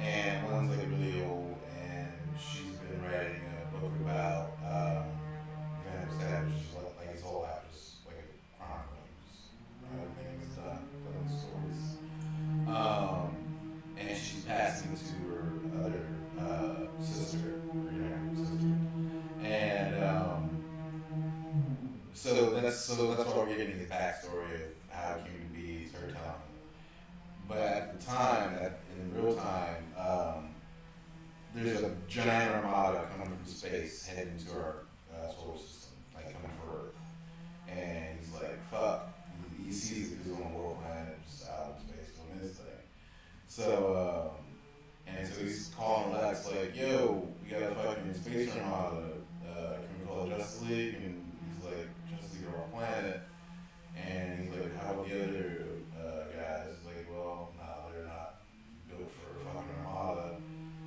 Speaker 1: and one's like really old, and she's been writing a book about um, Just like, telling stories. Um, and she's passing to her other uh, sister, her sister, and um, so that's so that's why we're getting the backstory of how it came to be. Her telling. But at the time, in real time, um, there's a giant armada coming from space heading to our uh, solar system, like coming for Earth. And he's like, fuck. He, sees it because he's on a world planet, just out in space doing his thing. So, um, and so he's calling Lex, like, yo, we got a fucking space armada. Uh, can we call it Justice League? And he's like, Justice League are off planet. And he's like, how about the other uh, guys? Like, well, no, they're not built for a fucking armada.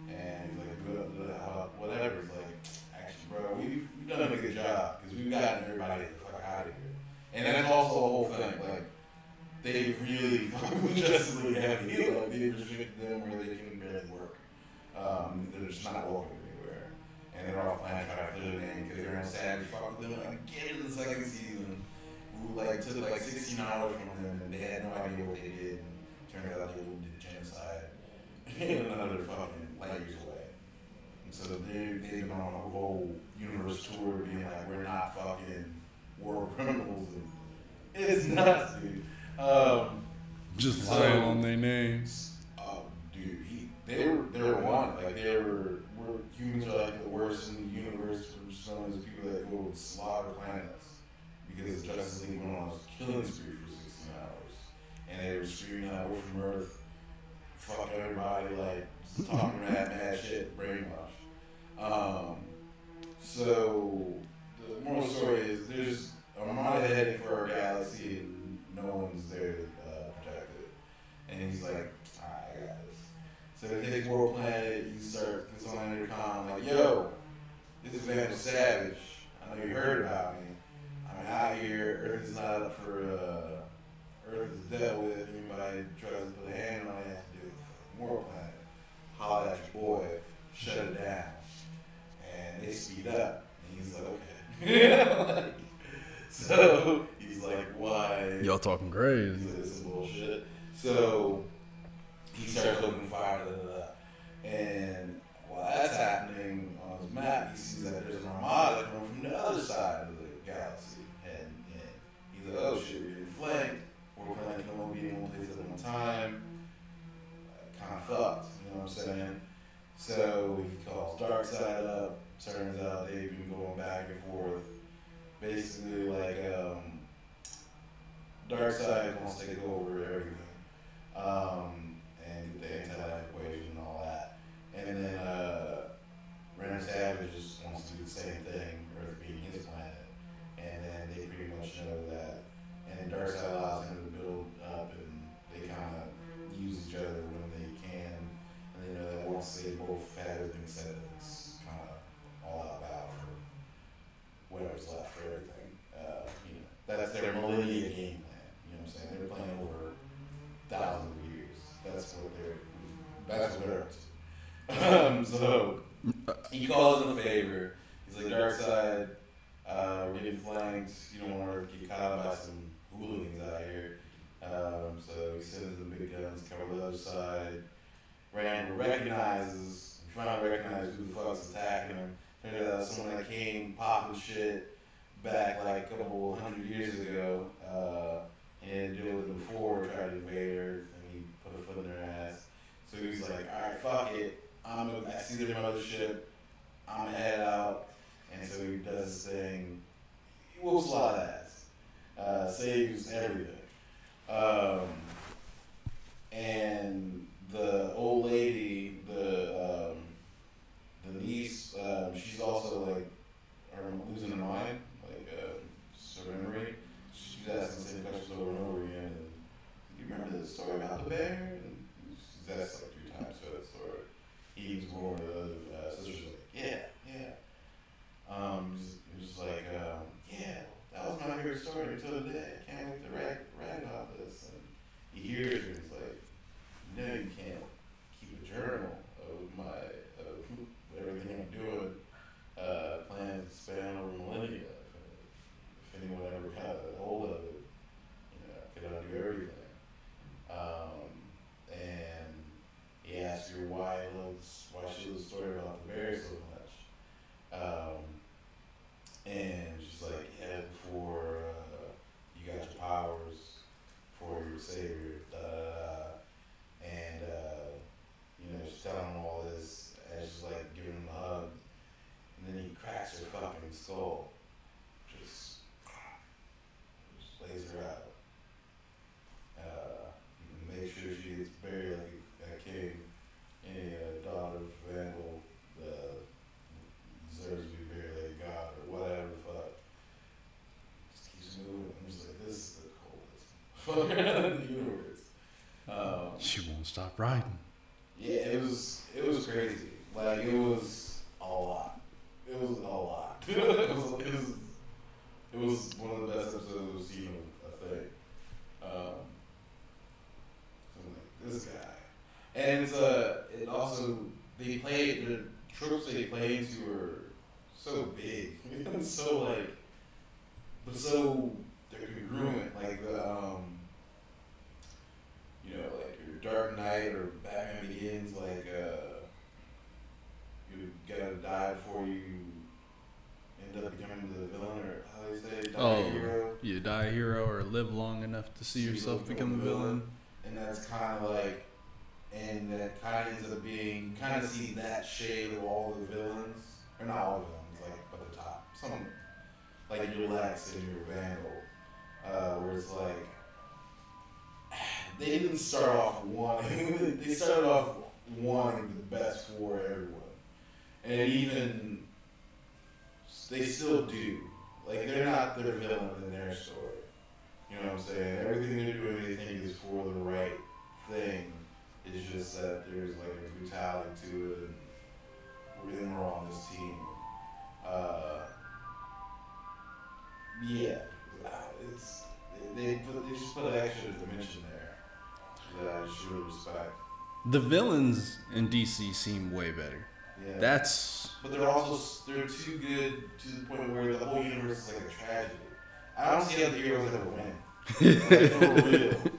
Speaker 1: And he's like, "Good, good, how about whatever. He's like, actually, bro, we've, we've done a good job because we've gotten everybody the fuck out of here. And that's also the whole thing. Like, they really fuck with Justice League heavy. Like, they restrict them where they can barely work. Um, they're just not welcome anywhere. And they're all planning to try to clear them because they're in savage fuck with them again in the second season. Who like took like 16 hours from them and they had no idea what they did. And turned out they did genocide (laughs) in another fucking light years away. And so they they've been on a whole universe tour being like, we're not fucking war criminals. And it's nuts, dude. Um,
Speaker 2: Just
Speaker 1: So-
Speaker 2: lying on their names.
Speaker 1: Oh, dude, he, they were they were one like they were. We're, humans are like the worst in the universe. We're just known as people that go and slaughter planets because the Justice League went on a killing spree for 16 hours, and they were screaming out, "We're from Earth, fuck everybody!" Like talking (laughs) mad, mad shit, brainwash. Um, so moral story is there's a armada heading for our galaxy, and no one's there to uh, protect it. And he's like, I got this. So they take World Planet, he starts, gets on intercom, like, yo, this is Vandal Savage. I know you heard about me. I'm out here, Earth is not up for, uh, Earth is dealt with. Anybody tries to put a hand on it, to do it. World Planet. Holla at your boy, shut it down. And they speed up. And he's like, okay. Like, (laughs) so he's like, why?
Speaker 2: Y'all talking crazy.
Speaker 1: He's like, this is bullshit. So he starts opening fire, da, da, da. and while that's happening on his map, he sees that there's an armada coming from the other side of the galaxy, and, and he's like, oh shit, we're getting flanked. We're planning to only be in one place at one time. Kind of fucked, you know what I'm saying? So he calls Darkseid up. Turns out they've been going back and forth. Basically, like, um, Darkseid wants to take over everything. Um, and get the anti-life equation and all that. And then uh, Vandal Savage just wants to do the same thing, Earth being his planet. and then they pretty much know that. And Darkseid allows him to build up, and they kind of use each other when they can. And they know that once they both have everything set, of all out battle for whatever's left for everything. Uh, you know, that's their millennia game plan. You know what I'm saying? They're playing over thousands of years. That's what they're. That's what they're. um, so he calls in a favor. He's like, Darkseid, uh, we're getting flanked. You don't want to get caught by some hooligans out here. Um, so he sends the big guns, cover the other side. Vandal recognizes, he to recognize who the fuck's attacking him. Turns out someone that came popping shit back like a couple hundred years ago. Uh, and it before, tried to invade Earth, and he put a foot in their ass. So he was like, alright, fuck it. I'm a, I see their mothership. I'm gonna head out. And so he does his thing. He whoops a lot of ass. Uh, saves everything. Um, and the old lady, the um, the niece, um, she's also like losing her mind, like uh, surrendering. She's asking the same questions over and over again. And you remember the story about the bear? And she's asked like three times for that story. He was born the other uh, sisters like, yeah, yeah. Um, just like, um, yeah, that was my favorite story until today. I can't wait to rag, rag about this. And he hears it, and he's like, no, you can't keep a journal of my, everything I'm doing. Uh, plans to span over millennia. If, if anyone ever got a hold of it, you know, I could undo everything. Um, and he asks her why he loves, why she loves the story about the bear so much. Um, and she's like, yeah, before uh, you got your powers, for your savior, da da da. And, uh, you know, she's telling him all this as she's like giving him a hug. And then he cracks her fucking skull. Just, just lays her out. Uh, make sure she gets buried like a king. Any uh, daughter of Vandal uh, deserves to be buried like a god or whatever the fuck. Just keeps moving. I'm just like, this is coolest (laughs) the universe. Um,
Speaker 2: She won't stop riding.
Speaker 1: yeah, it was it was crazy. Like it was a lot. It was a lot. it, was, it was it was one of the best episodes we've seen of a thing. Um, so I'm like this guy, and it's uh it also they play the tropes they play into are so big, and so like, but so they're congruent. Like the um, you know, like your Dark Knight or Batman Begins, like uh, you gotta die before you end up becoming the villain, or how they say, die
Speaker 2: Oh.
Speaker 1: a hero.
Speaker 2: You die a hero or live long enough to see yourself become
Speaker 1: villain.
Speaker 2: villain.
Speaker 1: And that's kind of like, and that kind of ends up being, kind of see that shade of all the villains, or not all the villains, like, but the top. Some, like your Lex and your Vandal, uh, where it's like, (sighs) they didn't start off wanting, (laughs) they started off wanting the best for everyone. And even, they still do. Like, they're not their villain in their story. You know what I'm saying? Everything they're doing, they think is for the right thing. It's just that there's like a brutality to it, and we're then we're on this team. Uh, yeah, it's they put they just put an extra dimension there that I just really respect.
Speaker 2: The villains in DC seem way better.
Speaker 1: Yeah,
Speaker 2: That's
Speaker 1: but they're also they're too good to the point where the whole universe is like a tragedy. I don't see how the heroes ever win. Like, for real. (laughs)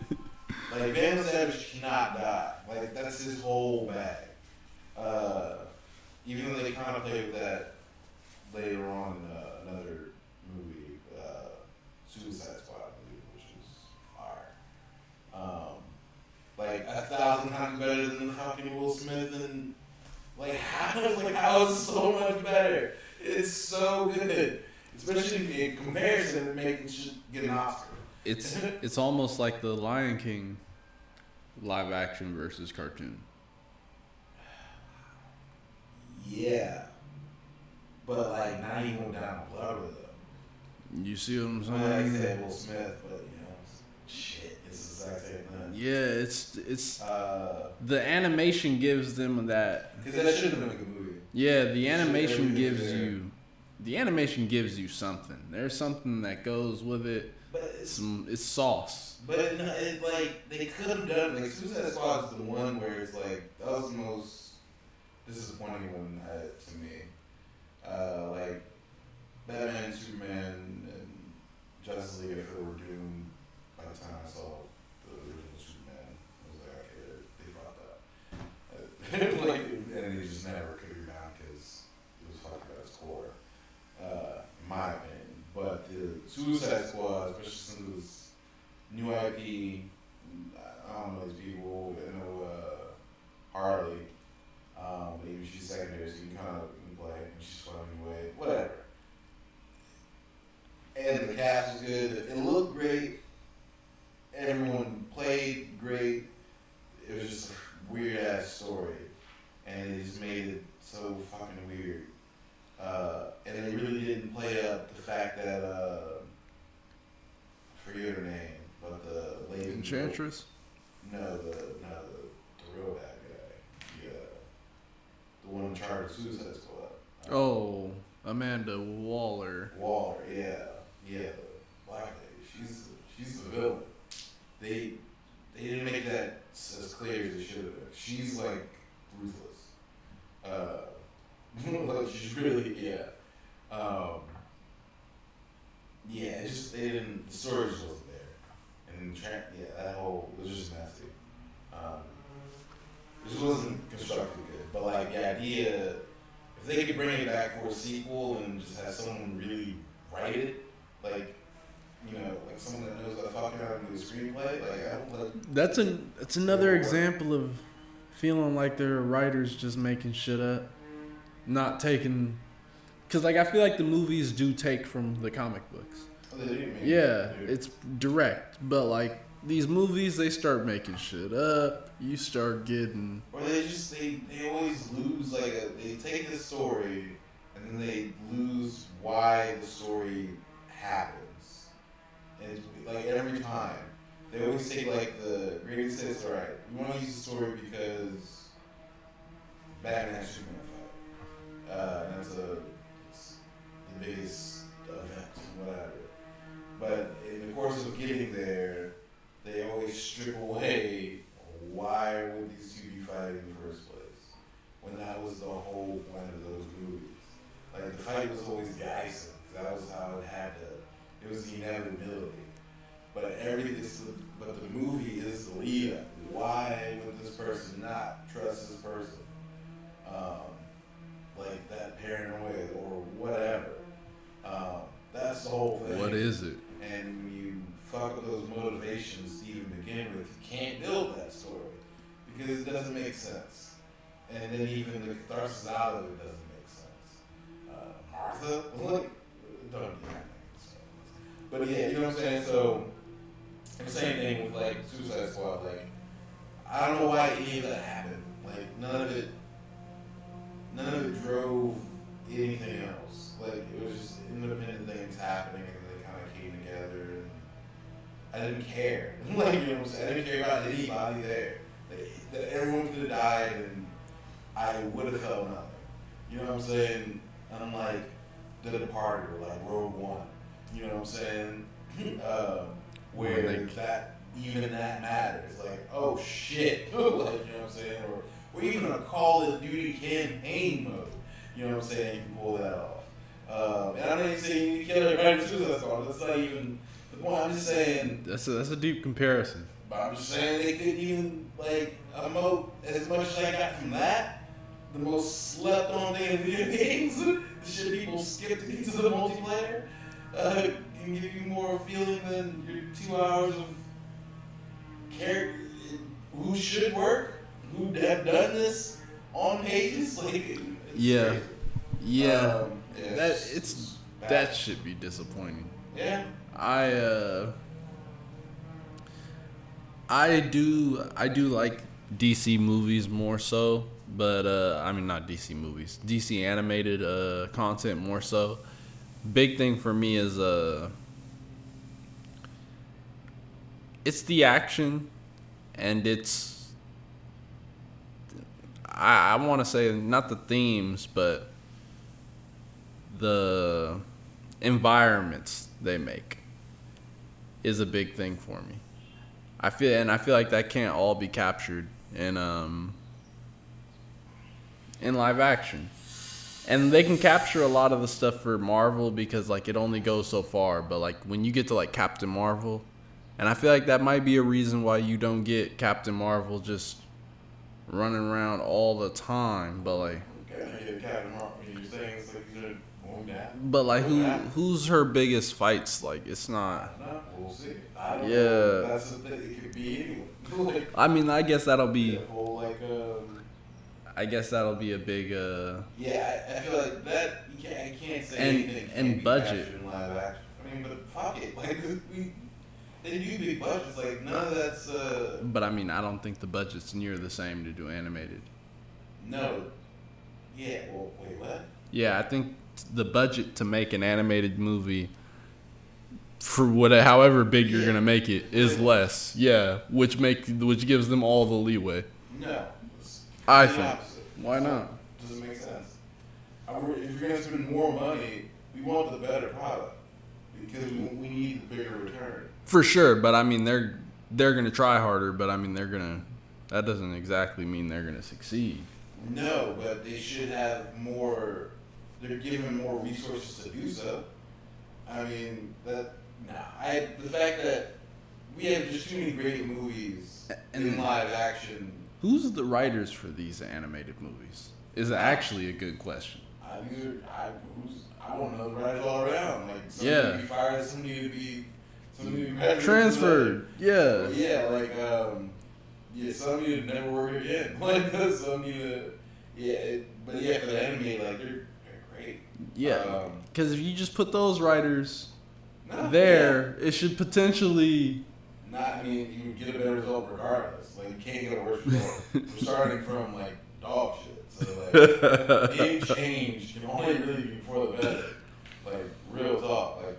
Speaker 1: Like Vandal Savage cannot die. Like that's his whole bag. Uh, even though they kind of play with that later on in uh, another movie, uh, Suicide Squad movie, which is fire. Um, like a thousand times better than fucking Will Smith and like how (laughs) like how is so much better? It's so good, especially in comparison, to making shit get an Oscar.
Speaker 2: it's it's almost like the Lion King live action versus cartoon.
Speaker 1: Yeah. But like not even Donald Glover though.
Speaker 2: You see what I'm
Speaker 1: Well, like I
Speaker 2: saying?
Speaker 1: said, Will Smith, but you know, shit, it's the exact same thing.
Speaker 2: Yeah, it's it's
Speaker 1: Uh,
Speaker 2: the animation gives them that.
Speaker 1: because that should have been a good movie.
Speaker 2: Yeah, the
Speaker 1: Shit,
Speaker 2: animation gives you. The animation gives you something. There's something that goes with it.
Speaker 1: But it's,
Speaker 2: Some it's sauce.
Speaker 1: but it, it like they could have done like Suicide Squad is the one where it's like that was the most disappointing one uh, to me. Uh, like Batman, Superman, and Justice League, if it were doomed by the time I saw the original Superman, I was like, okay, they up. Uh, (laughs) like, and they just never could rebound because it was fucked at its core, uh, in my opinion. But the Suicide Squad, especially since it was new IP, I don't know these people, I know uh, Harley, um, maybe she's secondary, so you can kind of play, and she's fun anyway, whatever. And the cast was good. It looked great. Everyone played great. It was just a weird ass story, and it just made it so fucking weird. Uh, and they really didn't play up the fact that uh, I forget her name, but the lady.
Speaker 2: Enchantress.
Speaker 1: No, the no the, the real bad guy. Yeah, the one in charge of Suicide Squad. Uh,
Speaker 2: Oh, Amanda Waller.
Speaker 1: Waller, yeah, yeah, the black lady. She's she's the villain. They they didn't make that as clear as they should have. Been. She's like ruthless. Uh, (laughs) like she's really yeah. Um, yeah, it just they didn't. The story just wasn't there, and tra- yeah, that whole it was just nasty. Um, it just wasn't constructed good. But like the idea if they could bring it back for a sequel and just have someone really write it, like you know, like someone that knows how to fucking how to do a screenplay, like I don't like
Speaker 2: That's an that's another example of feeling like they're writers just making shit up, not taking. Cause like I feel like the movies do take from the comic books.
Speaker 1: oh, they do, man.
Speaker 2: Yeah, it's direct, but like these movies, they start making shit up. You start getting
Speaker 1: or they just they they always lose like a, they take the story and then they lose why the story happens, and it's like every time they always take like the greatest hits. All right, we want to use the story because Batman Superman. Uh, and that's a the biggest event, whatever. But in the course of getting there, they always strip away why would these two be fighting in the first place when that was the whole point of those movies. Like the fight was always. 'cause That was how it had to. It was the inevitability. But every this, but the movie is the lead up. Why would this person not trust this person? Um, like that paranoia or whatever. Um, that's the whole thing.
Speaker 2: what is it?
Speaker 1: And when you fuck with those motivations to even begin with, you can't build that story because it doesn't make sense. And then even the catharsis out of it doesn't make sense. Uh, Martha, like, don't do that. But yeah, you know what I'm saying. So the same thing with like Suicide Squad. Like, I don't know why any of that happened. Like, none of it, none of it drove anything else. Like, it was just independent things happening, and they kind of came together. And I didn't care. (laughs) like, you know what I'm saying? I didn't care about anybody there. Like, that everyone could have died, and I would have felt nothing. You know what I'm saying? And I'm Unlike The Departed like Rogue One. You know what I'm saying? uh, (laughs) where
Speaker 2: they-
Speaker 1: that even that matters. Like, oh shit. (laughs) like, you know what I'm saying? Or or even a Call of Duty campaign mode. You know what I'm saying? You can pull that off. Um, and I'm not even saying you need to kill everybody in Suicide Squad. That's not even the point. I'm just saying
Speaker 2: That's a, that's a deep comparison.
Speaker 1: but I'm just saying they could even like emote as much as I got from that. The most slept on thing in video games. (laughs) the shit people skip to get to the multiplayer. Uh, can give you more feeling than your two hours of care who should work, who have done this on pages. Like
Speaker 2: Yeah.
Speaker 1: crazy.
Speaker 2: Yeah,
Speaker 1: Um, yeah,
Speaker 2: that
Speaker 1: it's-
Speaker 2: it's that should be disappointing.
Speaker 1: yeah.
Speaker 2: I uh I do I do like DC movies more so, but uh I mean not DC movies. DC animated uh content more so. big thing for me is uh it's the action and it's I, I want to say not the themes but the environments they make is a big thing for me. I feel and I feel like that can't all be captured in um in live action. And they can capture a lot of the stuff for Marvel because like it only goes so far, but like when you get to like Captain Marvel, and I feel like that might be a reason why you don't get Captain Marvel just running around all the time, but like but like who who's her biggest fights? Like it's not.
Speaker 1: I
Speaker 2: Yeah.
Speaker 1: know. That's the thing. It could be anyone. like,
Speaker 2: I mean, I guess that'll be.
Speaker 1: the whole like um.
Speaker 2: I guess that'll be a big. uh
Speaker 1: Yeah, I, feel like that. You can't. I can't say
Speaker 2: And-
Speaker 1: anything.
Speaker 2: and budget.
Speaker 1: I mean, but fuck it. (laughs) Like we, they do big budgets. Like none of that's uh.
Speaker 2: But I mean, I don't think the budget's near the same to do animated.
Speaker 1: No. Yeah. Well, wait. What?
Speaker 2: Yeah, I think the budget to make an animated movie for what however big you're
Speaker 1: Yeah.
Speaker 2: gonna make it is less. Yeah, which make which gives them all the leeway.
Speaker 1: No.
Speaker 2: I think.
Speaker 1: opposite.
Speaker 2: Why not?
Speaker 1: Doesn't make sense. If you're gonna spend more money, we want the better product we, need the bigger return.
Speaker 2: For sure, but I mean they're they're gonna try harder, but I mean they're gonna that doesn't exactly mean they're gonna succeed.
Speaker 1: No, but they should have more. They're given more resources to do so. I mean that. Nah, I the fact that we have just too many great movies in live action.
Speaker 2: Who's the writers for these animated movies? Is actually a good question.
Speaker 1: I these are I who's I don't know writers all around. Like somebody
Speaker 2: Yeah.
Speaker 1: to be fired, somebody to be somebody to be graduated.
Speaker 2: Transferred, yeah.
Speaker 1: Yeah, like um, yeah, somebody to never work again. (laughs) Like somebody to yeah, it, but yeah, for the anime, like they're they're great.
Speaker 2: Yeah,
Speaker 1: Um,
Speaker 2: because if you just put those writers
Speaker 1: no,
Speaker 2: there, it should potentially.
Speaker 1: Not, I mean, you get a better result regardless. Like you can't get a worse result. (laughs) We're starting from like dog shit. So like (laughs) any change can only really be for the better. Like real talk. Like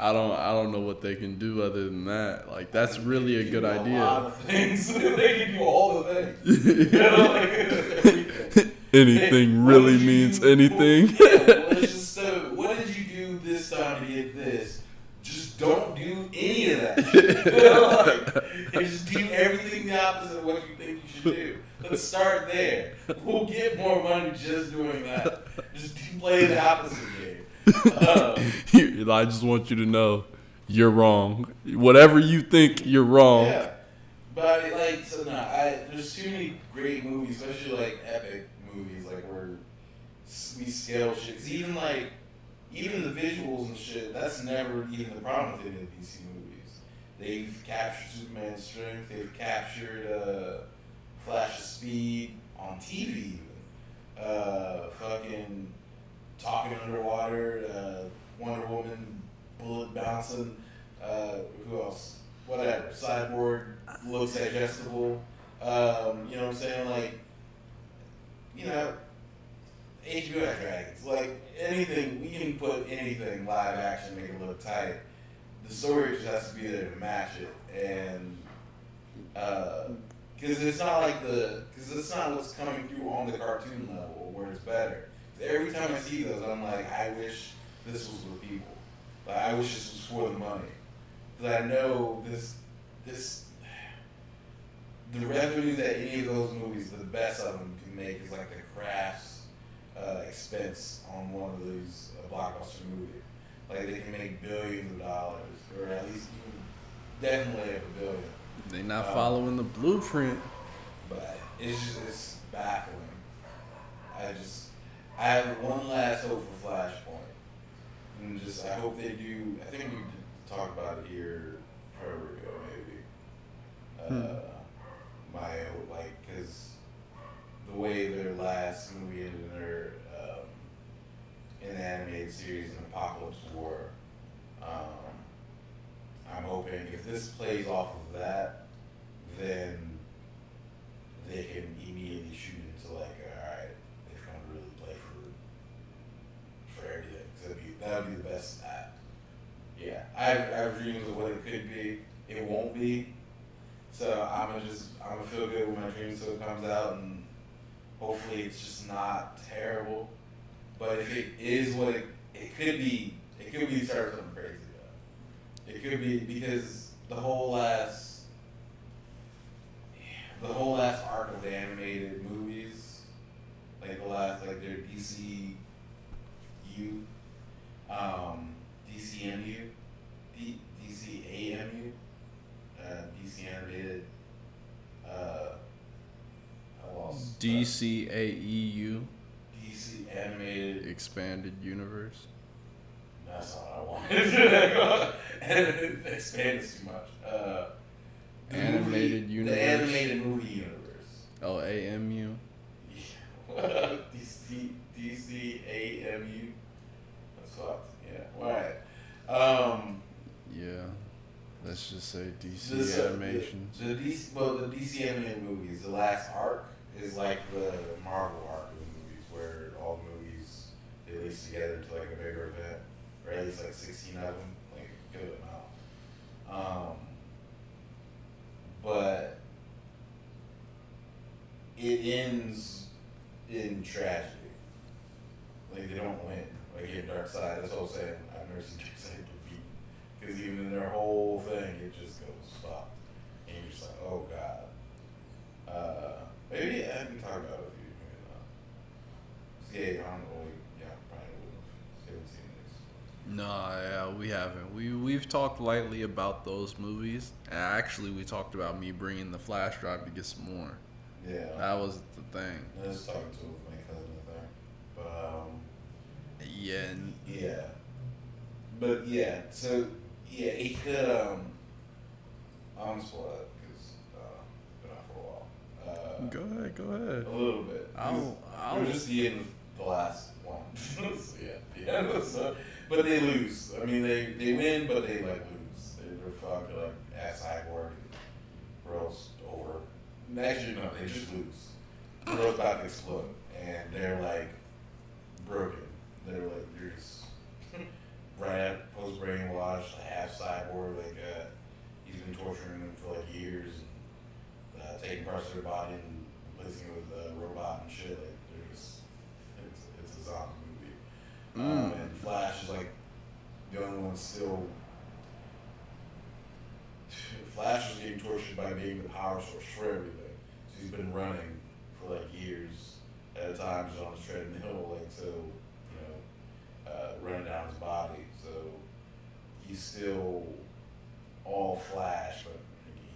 Speaker 2: I don't. I don't know what they can do other than that. Like that's really a good
Speaker 1: can
Speaker 2: idea.
Speaker 1: Lot of things. (laughs) they can do all the things. (laughs) You know, like.
Speaker 2: Anything
Speaker 1: What
Speaker 2: really means
Speaker 1: do?
Speaker 2: anything.
Speaker 1: Well, yeah, well, let's just uh, what did you do this time to get this? Just don't do any of that. You know, like, just do everything the opposite of what you think you should do. Let's start there. We'll get more money just doing that. Just (laughs) play the opposite game. (laughs) Um,
Speaker 2: I just want you to know you're wrong. Whatever you think, you're wrong.
Speaker 1: Yeah, but like, so no, I there's too many great movies, especially like epic movies, like where we scale shit. 'Cause even like, even the visuals and shit, that's never even the problem with any of the DC movies. They've captured Superman's strength. They've captured uh, Flash's speed on TV. Even uh, fucking talking underwater. Uh, Wonder Woman bullet bouncing. Uh, who else? Whatever. Cyborg looks digestible. Um, you know what I'm saying? Like, you know, HBO has dragons. Like anything, we can put anything live action, make it look tight. The story just has to be there to match it, and because it's not like the because it's not what's coming through on the cartoon level where it's better. Every time I see those, I'm like, I wish this was for people. Like I wish this was for the money. Because I know this this the revenue that any of those movies, the best of them, can make is like the crafts uh, expense on one of these uh, blockbuster movies. Like they can make billions of dollars, or at least even definitely a billion.
Speaker 2: They not
Speaker 1: Um,
Speaker 2: following the blueprint.
Speaker 1: But it's just it's baffling. I just I have one last hope for Flashpoint, and just I hope they do. I think we did talk about it here forever ago, maybe. Uh, my hope, like, because the way their last movie ended in their um, in the animated series, in Apokolips War. Um, I'm hoping if this plays off of that, then they can immediately shoot into like, all right, they've come to really play for for everything. 'Cause that'd be that would be the best snap. Yeah, I have, I have dreams of what it could be. It won't be. So I'm gonna just I'm gonna feel good when my dream still comes out, and hopefully it's just not terrible. But if it is what it it could be, it could be start something crazy. Though. It could be because the whole last the whole last arc of the animated movies, like the last like their DCU, um, DCMU, D, DCAMU, uh, DC animated. Uh, I lost. uh,
Speaker 2: DCAEU
Speaker 1: DC animated.
Speaker 2: expanded universe.
Speaker 1: That's not what I wanted. (laughs) (laughs) Expand is too much. Uh,
Speaker 2: Animated
Speaker 1: movie,
Speaker 2: universe?
Speaker 1: The animated movie universe.
Speaker 2: Oh, AMU. (laughs)
Speaker 1: DC DCAMU. That's fucked. Yeah. Alright. Um
Speaker 2: Yeah. Let's just say DC
Speaker 1: this, uh,
Speaker 2: animations.
Speaker 1: The, the DC well the DC animated movies, the last arc is like the Marvel arc of the movies where all the movies they release together to like a bigger event. Or at least like sixteen of them, like a good amount. Um but it ends in tragedy. Like they don't win. Like in Darkseid, that's what I'm saying. I've never seen Darkseid defeat. Because even in their whole thing, it just goes fucked. And you're just like, oh god. Uh, maybe I can talk about it with you. Maybe not. See, I don't know. Yeah, probably wouldn't have. Haven't seen this.
Speaker 2: No, yeah, we haven't. We we've talked lightly about those movies. Actually, we talked about me bringing the flash drive to get some more.
Speaker 1: Yeah.
Speaker 2: That was the thing.
Speaker 1: I was talking to my cousin, think. But, um,
Speaker 2: Yeah,
Speaker 1: Yeah. But yeah, so yeah, he could um I'm spoil it because uh been out for a while. Uh
Speaker 2: go ahead, go ahead.
Speaker 1: a little bit.
Speaker 2: I'll- I'll-
Speaker 1: was just of the last one. (laughs) so, yeah, the end was, uh, but they lose. I mean they they win but they like lose. They, they're fucking like ass cyborg girls over actually no, they just lose. World's about to explode and they're like broken. They're like they're just (laughs) at post brainwashed, half cyborg, like uh, he's been torturing them for like years and uh, taking parts of their body and replacing it with a robot and shit. Like they're just it's, it's a zombie movie. Um,
Speaker 2: Mm.
Speaker 1: and Flash is like the only one still. Flash is getting tortured by being the power source for everything. So he's been running for like years at a time, just on his treadmill, like so, you know, uh, running down his body. So he's still all Flash, but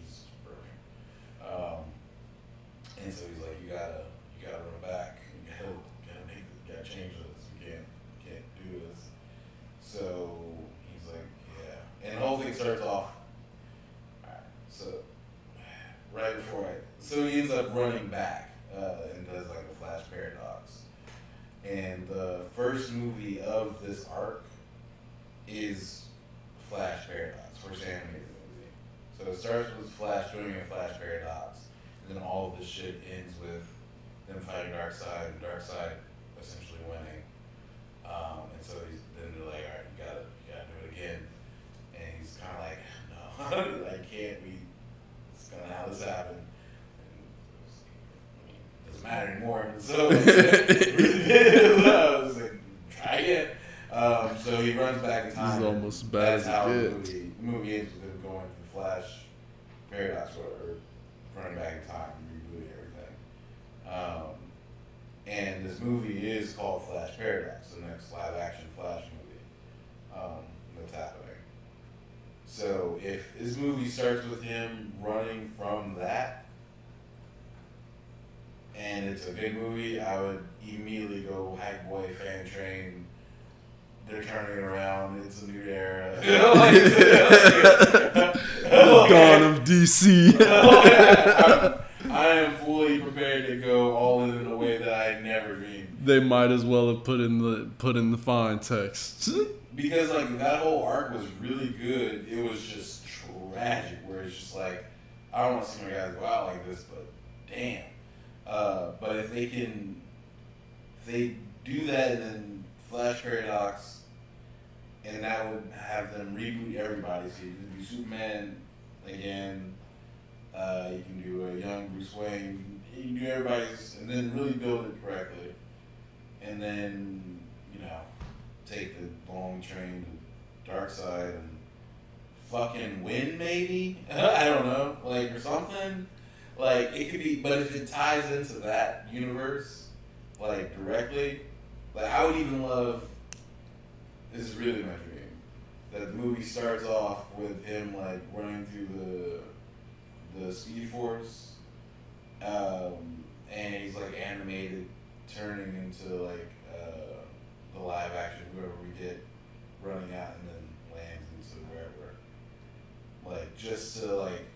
Speaker 1: he's broken. Um, and so he's like, you gotta, you gotta run back. You gotta, gotta make, you gotta change this. You can't, can't do this. So he's like, yeah. And the whole thing starts off. Alright, so right before I, so he ends up running back uh, and does like a flash paradox. And the first movie of this arc is Flash Paradox, first animated movie. So it starts with Flash doing a Flash Paradox, and then all of this shit ends with them fighting Darkseid, and Darkseid essentially winning. Um, and so he's, then they're like, all right, you gotta, you gotta do it again. And he's kind of like, no, (laughs) I can't. We, it's gonna how this happen. And it was, I mean, doesn't matter anymore. (laughs) So (laughs) I was like, try again. Um, so he runs back in time.
Speaker 2: This is almost bad
Speaker 1: That's
Speaker 2: as it
Speaker 1: how the movie, the movie ends with him going to the Flash paradox or running back in time and rebooting everything. Um, and this movie is called Flash Paradox, the next live action Flash movie um, that's happening. So if this movie starts with him running from that, and it's a good movie, I would immediately go hype boy fan train. They're turning around. It's a new era. (laughs) (laughs)
Speaker 2: Dawn (laughs) of DC.
Speaker 1: I'm, I am fully prepared to go all in in a way that I never dreamed.
Speaker 2: They might as well have put in the put in the fine text. (laughs)
Speaker 1: Because like that whole arc was really good. It was just tragic. Where it's just like I don't want to see my guys go out like this, but damn. Uh, but if they can, if they do that and then Flash Paradox and that would have them reboot everybody. So you can do Superman again. Uh, you can do a young Bruce Wayne. You can do everybody's, and then really build it correctly, and then you know take the long train to Darkseid and fucking win maybe. (laughs) I don't know, like or something. Like it could be, but if it ties into that universe, like directly, like I would even love. This is really my dream. That the movie starts off with him like running through the the Speed Force, um, and he's like animated, turning into like uh, the live action whoever we get running out and then lands into wherever. Like just to like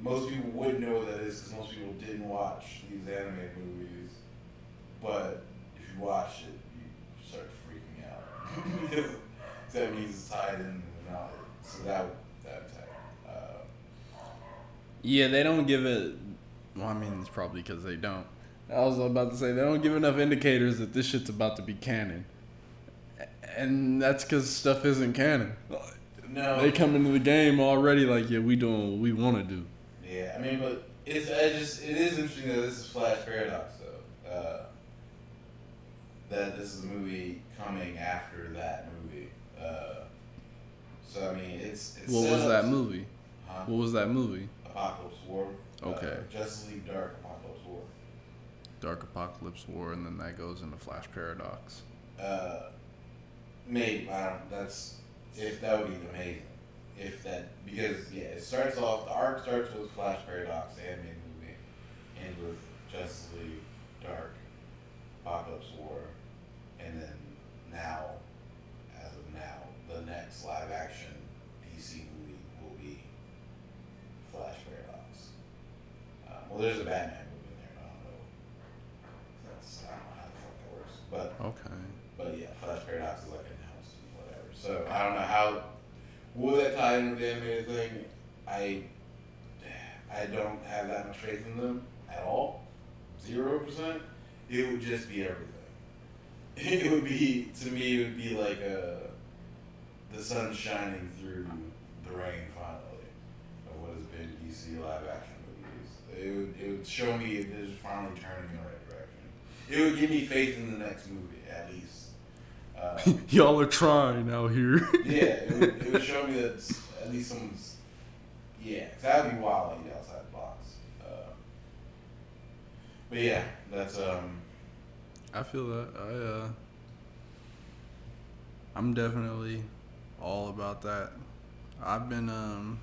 Speaker 1: most people wouldn't know what that is because most people didn't watch these animated movies. But if you watch it, you start freaking out (laughs) because that means it's tied in the knowledge. So that that tie. Uh,
Speaker 2: Yeah, they don't give it. Well, I mean, it's probably because they don't. I was about to say they don't give enough indicators that this shit's about to be canon, and that's because stuff isn't canon.
Speaker 1: no,
Speaker 2: They come into the game already like, yeah, we doing what we want to do.
Speaker 1: Yeah, I mean, but it's I just it is interesting that this is Flash Paradox though. Uh, that this is a movie coming after that movie. Uh, so I mean, it's, it's
Speaker 2: What was that movie?
Speaker 1: Huh?
Speaker 2: What was that movie?
Speaker 1: Apokolips War.
Speaker 2: Okay.
Speaker 1: Uh, Justice League Dark.
Speaker 2: Dark Apokolips War, and then that goes into Flash Paradox.
Speaker 1: Uh, maybe. That's if that would be amazing. If that because yeah, it starts off. The arc starts with Flash Paradox, animated movie, ends with Justice League Dark, Apokolips War, and then now, as of now, the next live action DC movie will be Flash Paradox. Um, well, there's a Batman movie in there. but I don't know. if That's I don't know how the fuck that works, but.
Speaker 2: Okay.
Speaker 1: But yeah, Flash Paradox is like announced and whatever. So I don't know how will that tie into the animated thing. I I don't have that much faith in them at all. Zero percent. It would just be everything. (laughs) It would be to me. It would be like uh the sun shining through the rain finally of what has been DC live action movies. It would it would show me it is finally turning in the right direction. It would give me faith in the next movie at least. (laughs) Uh,
Speaker 2: Y'all are trying out here.
Speaker 1: yeah, it would, it would (laughs) show me that at least someone's. Yeah, 'cause that would be wild like outside the box. Uh, but yeah, that's um.
Speaker 2: I feel that. I uh I'm definitely all about that. I've been um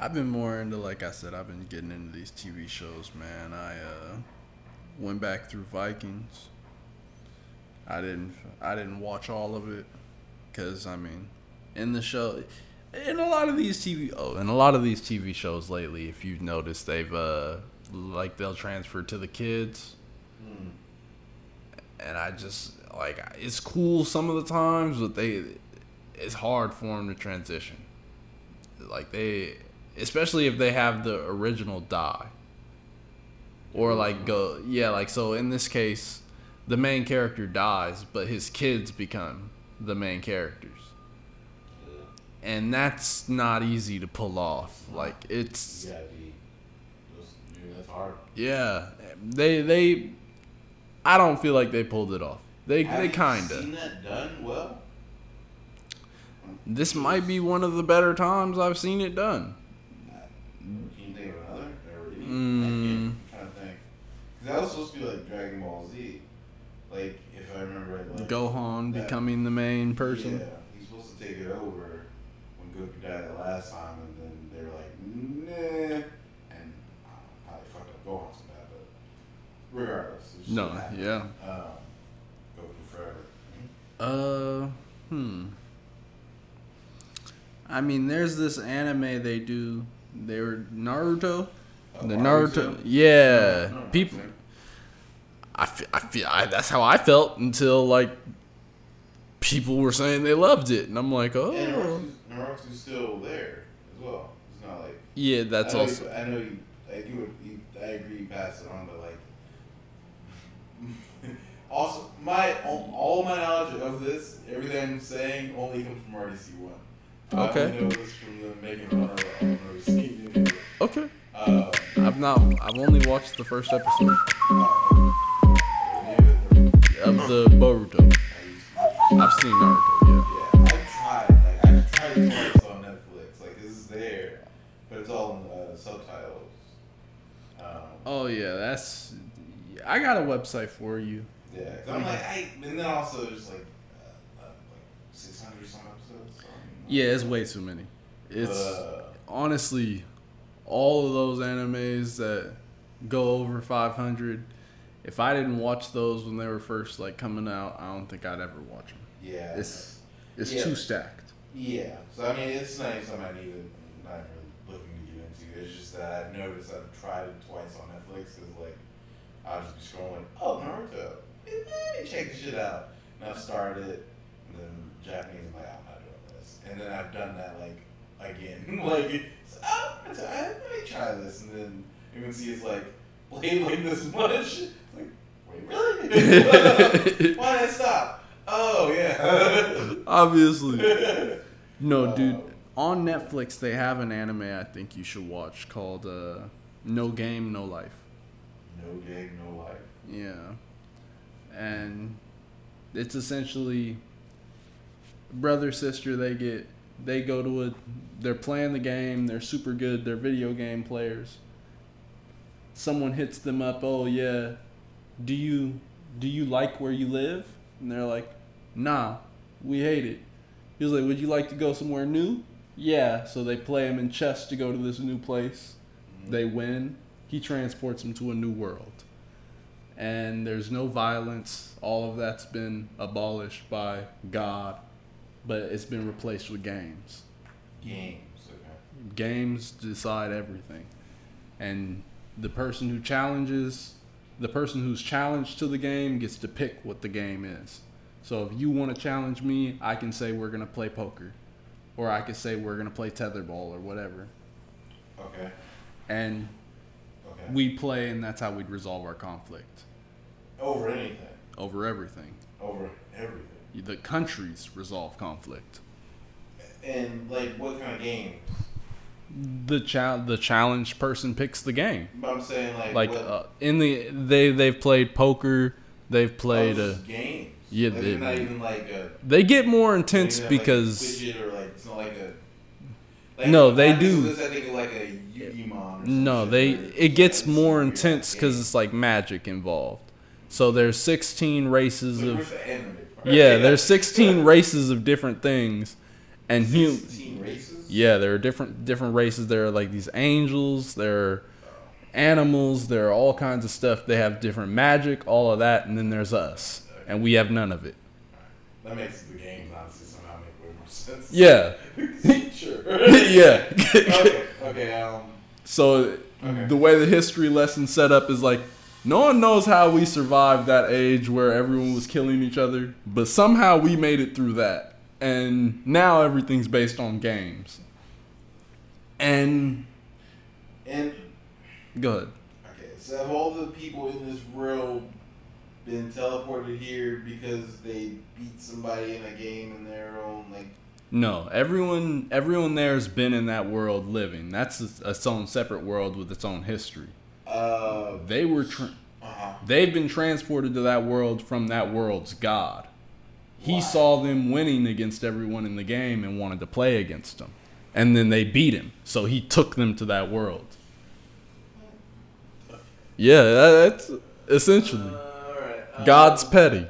Speaker 2: I've been more into like I said, I've been getting into these TV shows, man. I uh went back through Vikings. I didn't I didn't watch all of it cuz I mean, in the show in a lot of these TV oh, in a lot of these TV shows lately, if you've noticed, they've uh like they'll transfer to the kids
Speaker 1: hmm.
Speaker 2: and I just like it's cool some of the times, but they it's hard for them to transition. Like they, especially if they have the original die, or like mm. go yeah, like so in this case, the main character dies, but his kids become the main characters,
Speaker 1: Yeah,
Speaker 2: and that's not easy to pull off. Like it's
Speaker 1: you gotta be. Those, dude, that's hard.
Speaker 2: yeah, they they, I don't feel like they pulled it off. They
Speaker 1: Have
Speaker 2: they kinda.
Speaker 1: seen that done well.
Speaker 2: This might be one of the better times I've seen it done.
Speaker 1: Can you think of another? Or any?
Speaker 2: Mm.
Speaker 1: I'm trying to think. Because that was supposed to be like Dragon Ball Z. Like, if I remember right. Like,
Speaker 2: Gohan
Speaker 1: that-
Speaker 2: becoming the main person.
Speaker 1: Yeah, he's supposed to take it over when Goku died the last time, and then they were like, nah. And I don't know, probably fucked up Gohan so bad, but regardless.
Speaker 2: No, yeah.
Speaker 1: Um, Goku forever.
Speaker 2: Uh, hmm. I mean, there's this anime they do. They were Naruto.
Speaker 1: Oh,
Speaker 2: the
Speaker 1: Naruto?
Speaker 2: Naruto. Yeah,
Speaker 1: No,
Speaker 2: people. I feel, I feel I, that's how I felt until like people were saying they loved it, and I'm like, oh,
Speaker 1: Naruto's, Naruto's still there as well. It's not like.
Speaker 2: yeah, that's
Speaker 1: I
Speaker 2: also
Speaker 1: You, I know you. You, I agree. You pass it on, but like, (laughs) Also, my all all my knowledge of this, everything I'm saying, only comes from RDC one.
Speaker 2: Okay.
Speaker 1: only know this from the making fun of I've never seen it.
Speaker 2: Okay.
Speaker 1: Uh,
Speaker 2: I've not. I've only watched the first episode
Speaker 1: uh,
Speaker 2: of the Boruto. I've seen Naruto.
Speaker 1: Yeah, I've tried. Like I've tried it twice on Netflix. Like this is there, but it's all in uh, subtitles. Um,
Speaker 2: Oh yeah, that's. I got a website for you.
Speaker 1: yeah, 'cause I'm like, I, and then also there's like, uh, uh, like 600 some episodes. So,
Speaker 2: Yeah, it's way too many. It's
Speaker 1: Uh,
Speaker 2: honestly all of those animes that go over 500. If I didn't watch those when they were first like coming out, I don't think I'd ever watch them.
Speaker 1: yeah,
Speaker 2: It's it's
Speaker 1: Yeah.
Speaker 2: too stacked.
Speaker 1: yeah. So I mean, it's not something I need to, not really looking to get into. It's just that I've noticed I've tried it twice on Netflix because like I'll just be scrolling, oh Naruto, eh, check this shit out, and I've started it, and then Japanese, I'm like, I'm not doing this, and then I've done that like again, (laughs) like, oh, let me try this, and then you can see it's like played like this much. It's like, wait, really? (laughs) Why did I stop? Oh yeah. (laughs)
Speaker 2: Obviously. No,
Speaker 1: Uh,
Speaker 2: dude. On Netflix, they have an anime I think you should watch called uh, No Game, No Life.
Speaker 1: No game, no life.
Speaker 2: Yeah. And it's essentially brother sister they get they go to a they're playing the game, they're super good, they're video game players. Someone hits them up, "Oh yeah, do you do you like where you live?" And they're like, "Nah, we hate it." He was like, "Would you like to go somewhere new?" Yeah, so they play him in chess to go to this new place. Mm-hmm. They win. He transports them to a new world. And there's no violence. All of that's been abolished by God, but it's been replaced with games.
Speaker 1: Games. Okay.
Speaker 2: Games decide everything. And the person who challenges, the person who's challenged to the game gets to pick what the game is. So if you want to challenge me, I can say we're going to play poker. Or I could say we're going to play tetherball or whatever.
Speaker 1: Okay.
Speaker 2: And
Speaker 1: Okay.
Speaker 2: we play, and that's how we'd resolve our conflict
Speaker 1: Over anything.
Speaker 2: over everything.
Speaker 1: Over everything.
Speaker 2: The countries resolve conflict.
Speaker 1: And like, what kind of game?
Speaker 2: The cha- the challenged person picks the game.
Speaker 1: But I'm saying like,
Speaker 2: Like uh, in the they they've played poker, they've played.
Speaker 1: oh,
Speaker 2: Uh,
Speaker 1: games.
Speaker 2: yeah,
Speaker 1: Like,
Speaker 2: they-
Speaker 1: not even like a.
Speaker 2: they get more intense
Speaker 1: like,
Speaker 2: because
Speaker 1: widget or like it's not like a. Like,
Speaker 2: No, they do.
Speaker 1: This, I think like a Yu-Gi-Mon
Speaker 2: no, they it gets more intense because it's like magic involved. So there's 16 races
Speaker 1: Like,
Speaker 2: of
Speaker 1: where's the
Speaker 2: yeah, there's 16 races of different things, and hum-
Speaker 1: races.
Speaker 2: Yeah, there are different different races. There are like these angels. There are animals. There are all kinds of stuff. They have different magic, all of that, and then there's us, and we have none of it.
Speaker 1: That makes the games obviously somehow make way more sense.
Speaker 2: Yeah, (laughs)
Speaker 1: sure. (laughs)
Speaker 2: yeah.
Speaker 1: okay. Okay. Um.
Speaker 2: so
Speaker 1: Okay.
Speaker 2: the way the history lesson set up is like no one knows how we survived that age where everyone was killing each other, but somehow we made it through that, and now everything's based on games. And
Speaker 1: And
Speaker 2: go ahead.
Speaker 1: okay, so have all the people in this world been teleported here because they beat somebody in a game in their own like?
Speaker 2: No, everyone everyone there has been in that world living. That's its own separate world with its own history.
Speaker 1: Uh.
Speaker 2: They were tra-
Speaker 1: Uh huh.
Speaker 2: they've been transported to that world from that world's god. He
Speaker 1: Why?
Speaker 2: saw them winning against everyone in the game and wanted to play against them. And then they beat him, so he took them to that world. Yeah, that- that's essentially
Speaker 1: Uh, right.
Speaker 2: God's
Speaker 1: um,
Speaker 2: petty.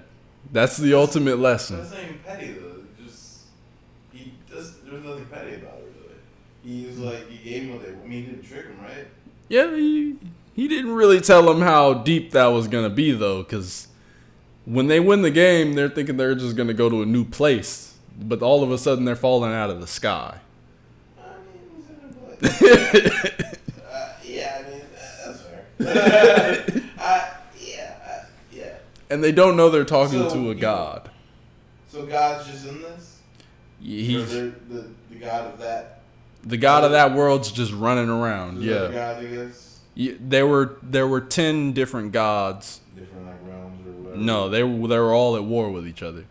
Speaker 2: That's the ultimate lesson.
Speaker 1: That's not even petty though. Just he does. There's nothing petty about it really. He was like he gave him what they. I mean, he didn't trick him, right?
Speaker 2: Yeah, he, he didn't really tell them how deep that was going to be, though, because when they win the game, they're thinking they're just going to go to a new place. But all of a sudden, they're falling out of the sky.
Speaker 1: I mean, he's in a play. (laughs) uh, yeah, I mean uh, that's fair. (laughs) uh, yeah, uh, yeah.
Speaker 2: And they don't know they're talking
Speaker 1: So,
Speaker 2: to a god.
Speaker 1: So God's just in this.
Speaker 2: He's,
Speaker 1: the the God of that.
Speaker 2: the god of that world's just running around.
Speaker 1: the other
Speaker 2: Yeah.
Speaker 1: God, I guess.
Speaker 2: Yeah, There were there were ten different gods.
Speaker 1: Different like realms or whatever.
Speaker 2: No, they were they were all at war with each other,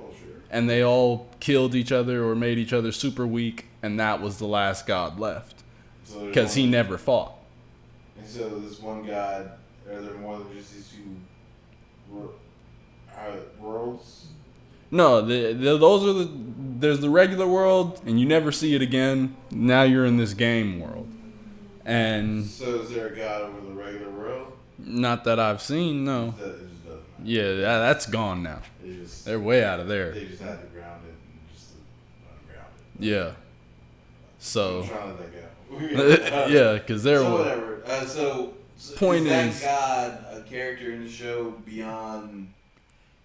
Speaker 1: Oh, sure.
Speaker 2: and they all killed each other or made each other super weak, and that was the last god left
Speaker 1: So
Speaker 2: because he never fought.
Speaker 1: And so this one god, are there more than just these two wor- worlds?
Speaker 2: No, the, the, those are the there's the regular world, and you never see it again. Now you're in this game world, and
Speaker 1: So is there a god over the regular world?
Speaker 2: not that I've seen. No,
Speaker 1: That it just doesn't.
Speaker 2: yeah, that, that's gone now.
Speaker 1: Just
Speaker 2: They're way out of there.
Speaker 1: they just had to ground it and just unground it.
Speaker 2: Yeah.
Speaker 1: I'm
Speaker 2: So
Speaker 1: trying to let that go.
Speaker 2: yeah, because they're
Speaker 1: So whatever. Uh, so, so
Speaker 2: Point
Speaker 1: is that
Speaker 2: is-
Speaker 1: God a character in the show beyond?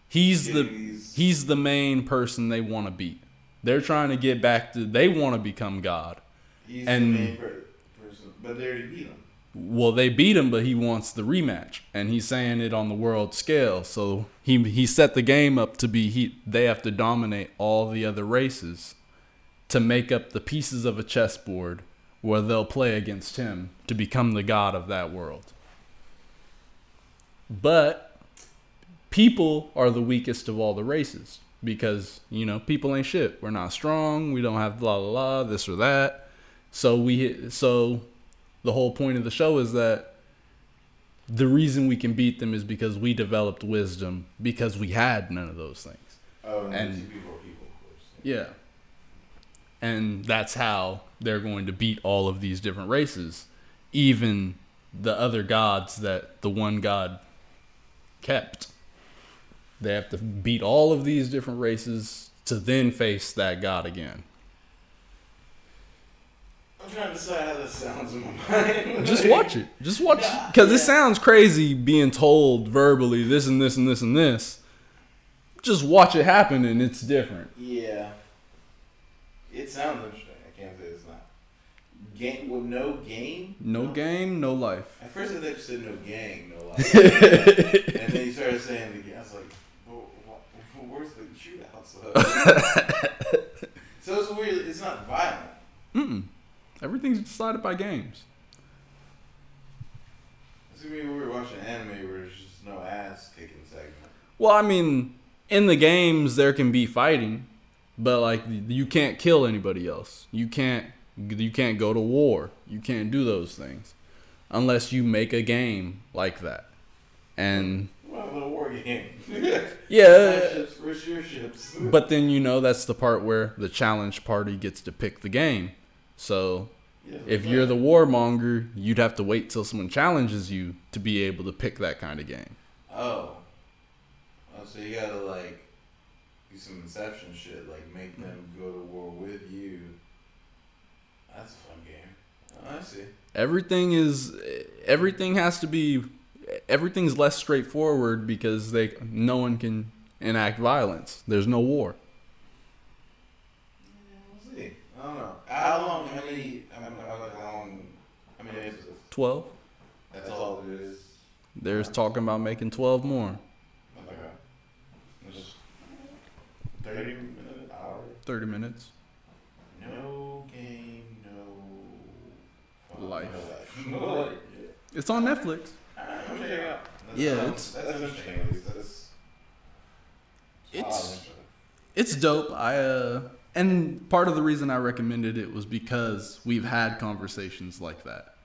Speaker 2: he's the
Speaker 1: these-
Speaker 2: he's the main person they want to beat. They're trying to get back to they want to become God.
Speaker 1: He's
Speaker 2: and-
Speaker 1: the main person, but they already beat him.
Speaker 2: Well, they beat him, but he wants the rematch, and he's saying it on the world scale. So he he set the game up to be he they have to dominate all the other races to make up the pieces of a chessboard where they'll play against him to become the god of that world. But people are the weakest of all the races because you know people ain't shit. We're not strong. We don't have blah blah blah this or that. So we so the whole point of the show is that the reason we can beat them is because we developed wisdom because we had none of those things.
Speaker 1: Oh, and,
Speaker 2: And-
Speaker 1: people are people, of course.
Speaker 2: Yeah. And that's how they're going to beat all of these different races, even the other gods that the one god kept. They have to beat all of these different races to then face that god again.
Speaker 1: I'm trying to decide how this sounds in my (laughs) mind.
Speaker 2: Just watch it. Just watch because it sounds crazy being told verbally this and this and this and this. Just watch it happen and it's different.
Speaker 1: Yeah. It sounds interesting. I can't say it's not. Game with no game.
Speaker 2: No game, no life.
Speaker 1: At first, I thought you said no gang, no (laughs) life. and then you started saying the gang. I was like, well, wh- where's the shootout? So, (laughs) so it's weird. It's not violent.
Speaker 2: Mm-mm. Everything's decided by games.
Speaker 1: See, we were watching anime where there's just no ass kicking segment.
Speaker 2: Well, I mean, in the games there can be fighting, but like you can't kill anybody else. You can't you can't go to war. You can't do those things unless you make a game like that. And
Speaker 1: Well, a little war game. (laughs)
Speaker 2: yeah,
Speaker 1: ships ships.
Speaker 2: but then you know that's the part where the challenge party gets to pick the game. So
Speaker 1: Yeah,
Speaker 2: if you're the warmonger, you'd have to wait till someone challenges you to be able to pick that kind of game.
Speaker 1: Oh. Oh, so you gotta like do some inception shit, like make them go to war with you. That's a fun game. Oh, I see.
Speaker 2: everything is everything has to be everything's less straightforward because they no one can enact violence there's no war
Speaker 1: We'll see. I don't know. How long? How many? How, many- how, how long? How many episodes?
Speaker 2: 12
Speaker 1: That's all it is.
Speaker 2: there's talking about making 12 more
Speaker 1: Okay. Just thirty minutes. hour.
Speaker 2: 30 minutes
Speaker 1: No game, no
Speaker 2: Life.
Speaker 1: No life. (laughs)
Speaker 2: It's on netflix
Speaker 1: Alright, I'm checking it out. That
Speaker 2: Yeah,
Speaker 1: sounds-
Speaker 2: it's-
Speaker 1: that's interesting. At that's.
Speaker 2: It's- it's dope i uh and part of the reason i recommended it was because we've had conversations like that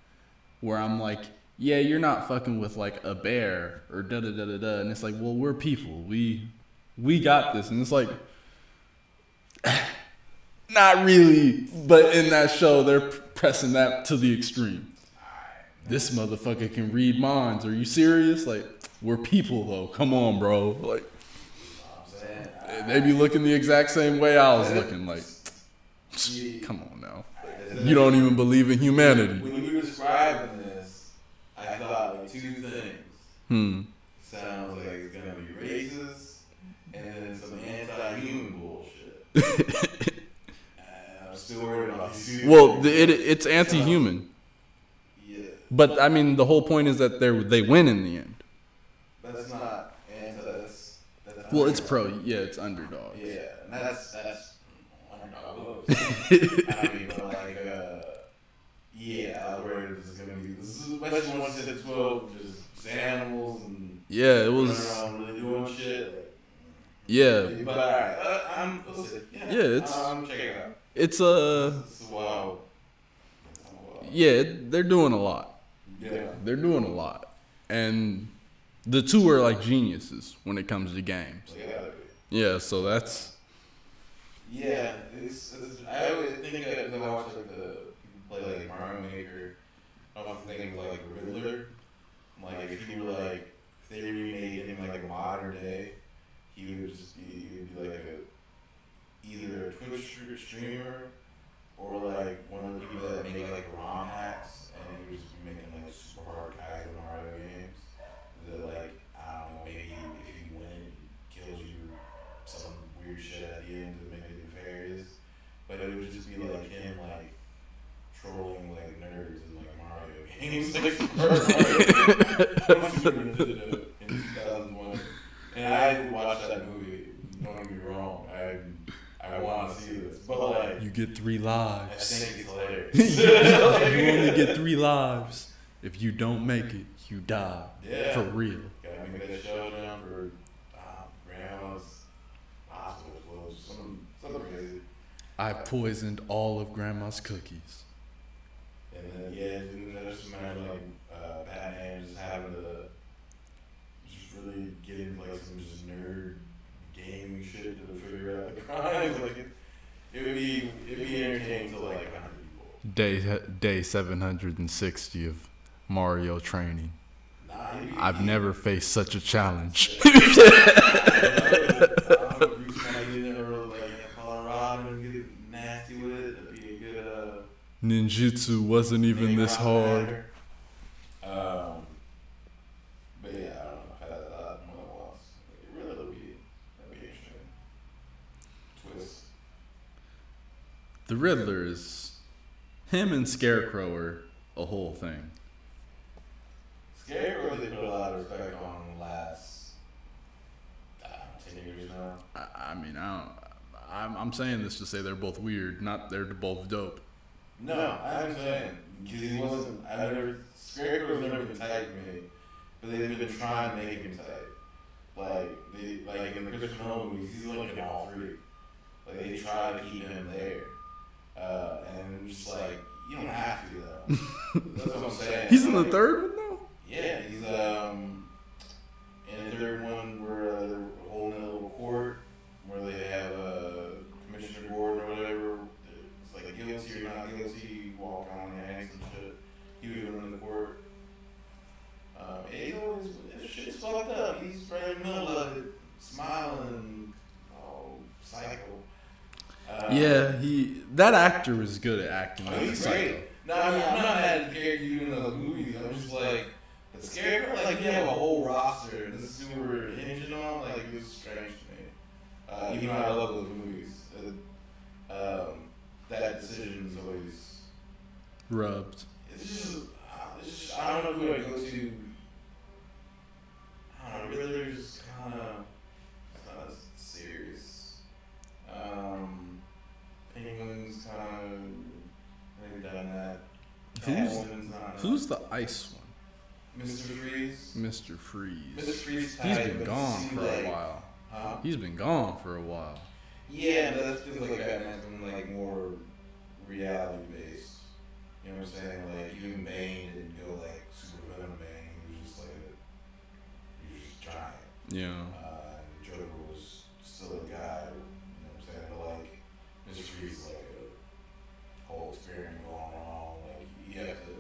Speaker 2: where i'm like yeah you're not fucking with like a bear or da da da da da. And it's like well we're people. We we got this. And it's like (sighs) not really but in that show they're pressing that to the extreme. This motherfucker can read minds. Are you serious? Like we're people though. Come on bro. Like
Speaker 1: I'm
Speaker 2: they be looking the exact same way I was looking. Like,
Speaker 1: Yeah.
Speaker 2: come on now. You don't even believe in humanity.
Speaker 1: When you were describing this, I thought like two things.
Speaker 2: Hmm.
Speaker 1: Sounds like it's gonna be racist, and then some anti-human bullshit. (laughs) I'm still worried about these.
Speaker 2: Well, the, it it's anti-human,
Speaker 1: Yeah,
Speaker 2: but I mean the whole point is that they they win in the end.
Speaker 1: that's not anti. That's, that's
Speaker 2: Well, it's pro. Yeah, it's underdog.
Speaker 1: Yeah, that's that's underdog. I mean, (laughs) but like, uh, yeah, I was worried this is gonna be this is especially once it's well, just animals and
Speaker 2: yeah, it
Speaker 1: running
Speaker 2: was.
Speaker 1: around really doing shit. Like,
Speaker 2: Yeah,
Speaker 1: But alright, uh, I'm yeah,
Speaker 2: Yeah, it's-
Speaker 1: I'm check it out.
Speaker 2: it's uh,
Speaker 1: wow. Wow.
Speaker 2: yeah, they're doing a lot.
Speaker 1: Yeah.
Speaker 2: They're doing a lot, and the two are like geniuses when it comes to games.
Speaker 1: They.
Speaker 2: Yeah, so that's
Speaker 1: Yeah, it's, it's I always think of, when I watch like the people play like Mario Maker, I often think of like Riddler. Like if he were like if they remade him like modern day, he would just be he would be like a either a Twitch streamer or like one of the people that make like ROM hacks and he would just be making like super hard Kaizo Mario games that like I don't know maybe if you win he kills you some weird shit at the end to make it nefarious. But it would just be like him like trolling like nerds in like Mario (laughs) games. like (laughs) Super Mario Nintendo (laughs) in 2001. And I watched that movie. Don't get me wrong. I I want to see this, but like
Speaker 2: you get three lives.
Speaker 1: I think it's hilarious.
Speaker 2: you only get three lives. If you don't make it, you die.
Speaker 1: Yeah.
Speaker 2: For real.
Speaker 1: Gotta make that showdown for uh, grandma's hospital clothes. Some something crazy.
Speaker 2: I poisoned all of Grandma's cookies.
Speaker 1: And then yeah, and I just imagine like uh, Batman just having to just really get into like some just nerd gaming shit to figure out the (laughs) crimes. Like it, it would be it'd be entertaining to like hundred people.
Speaker 2: Day day 760 of Mario training.
Speaker 1: Nah, he'd be,
Speaker 2: I've never faced such a challenge. (laughs)
Speaker 1: I don't know, Bruce might get in there or like in Colorado and get nasty with it. That'd be a good uh.
Speaker 2: Ninjutsu wasn't even this hard.
Speaker 1: Um, but yeah, I don't know. if I had that more than. It really would be that'd be interesting. Twist.
Speaker 2: The Riddler is him and Scarecrow are a whole thing.
Speaker 1: Scarecrow they put a lot of respect on the last I ten years now.
Speaker 2: I, I mean, I don't. I'm, I'm saying this to say they're both weird, not they're both dope.
Speaker 1: No, I'm saying because he wasn't. I never Scarecrow's never been tight to me, but they've been trying to make him tight. Like they like in the Christopher Nolan movies, he's like in all three. Like they try to keep him there, uh, and I'm just like you don't have to though. (laughs) That's what I'm saying.
Speaker 2: He's in the third one though.
Speaker 1: Yeah, he's um in the third one where uh, they're holding a little court where they have a commissioner board or whatever. It's like guilty or not guilty. You walk on the hands and shit. He was running the court. Um, he's always this shit's fucked up. He's right in the middle of it, smiling, oh psycho. Uh,
Speaker 2: Yeah, he that actor was good at acting
Speaker 1: Oh, he's great. No, I mean, I'm not mad at character you in the movies. I'm just like, Scarecrow, like, you have a whole roster, and this is who we're hinging on. Like, it was strange to me. Uh, even though I love those movies, uh, um, that decision is always.
Speaker 2: Rubbed.
Speaker 1: It's just, uh, it's just, I don't know who I go to. I don't know, Riddler's kind of, it's not as serious. Um, Penguin's kind of, they've done that.
Speaker 2: Who's-. Who's the ice one?
Speaker 1: Mr. Freeze?
Speaker 2: Mr.
Speaker 1: Mr.
Speaker 2: Freeze.
Speaker 1: Freeze
Speaker 2: He's been gone for a while.
Speaker 1: Huh?
Speaker 2: He's been gone for a while.
Speaker 1: Yeah, but that feels like Batman's been like more reality based. You know what I'm saying? Like even Bane didn't go like super venom Bane. He was just like a, he was just giant.
Speaker 2: Yeah.
Speaker 1: Uh, and Joker was still a guy. You know what I'm saying? But like Mr. Freeze like a whole experiment going wrong. Like you have to.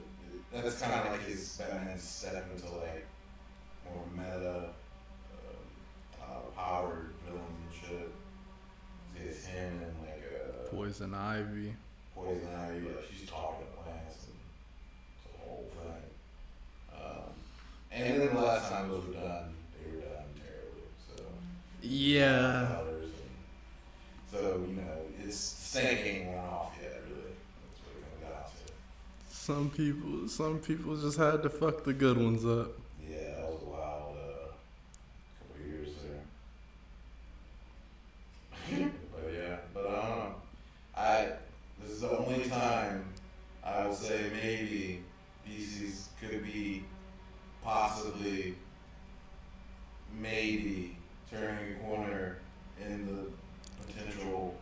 Speaker 1: That's kind of like his Batman step into like more meta, uh, uh, powered villains and shit. It's him and like uh,
Speaker 2: Poison Ivy.
Speaker 1: Poison Ivy. Like she's talking to plants and it's a whole thing. Um, and then the last time those were done, they were done terribly. So
Speaker 2: Yeah.
Speaker 1: colors and so you know it's stank ain't worn off yet.
Speaker 2: Some people, some people just had to fuck the good ones up.
Speaker 1: Yeah, that was wild uh, a couple years there. (laughs) but yeah, but um, I this is the only time I will say maybe DC's could be possibly maybe turning a corner in the potential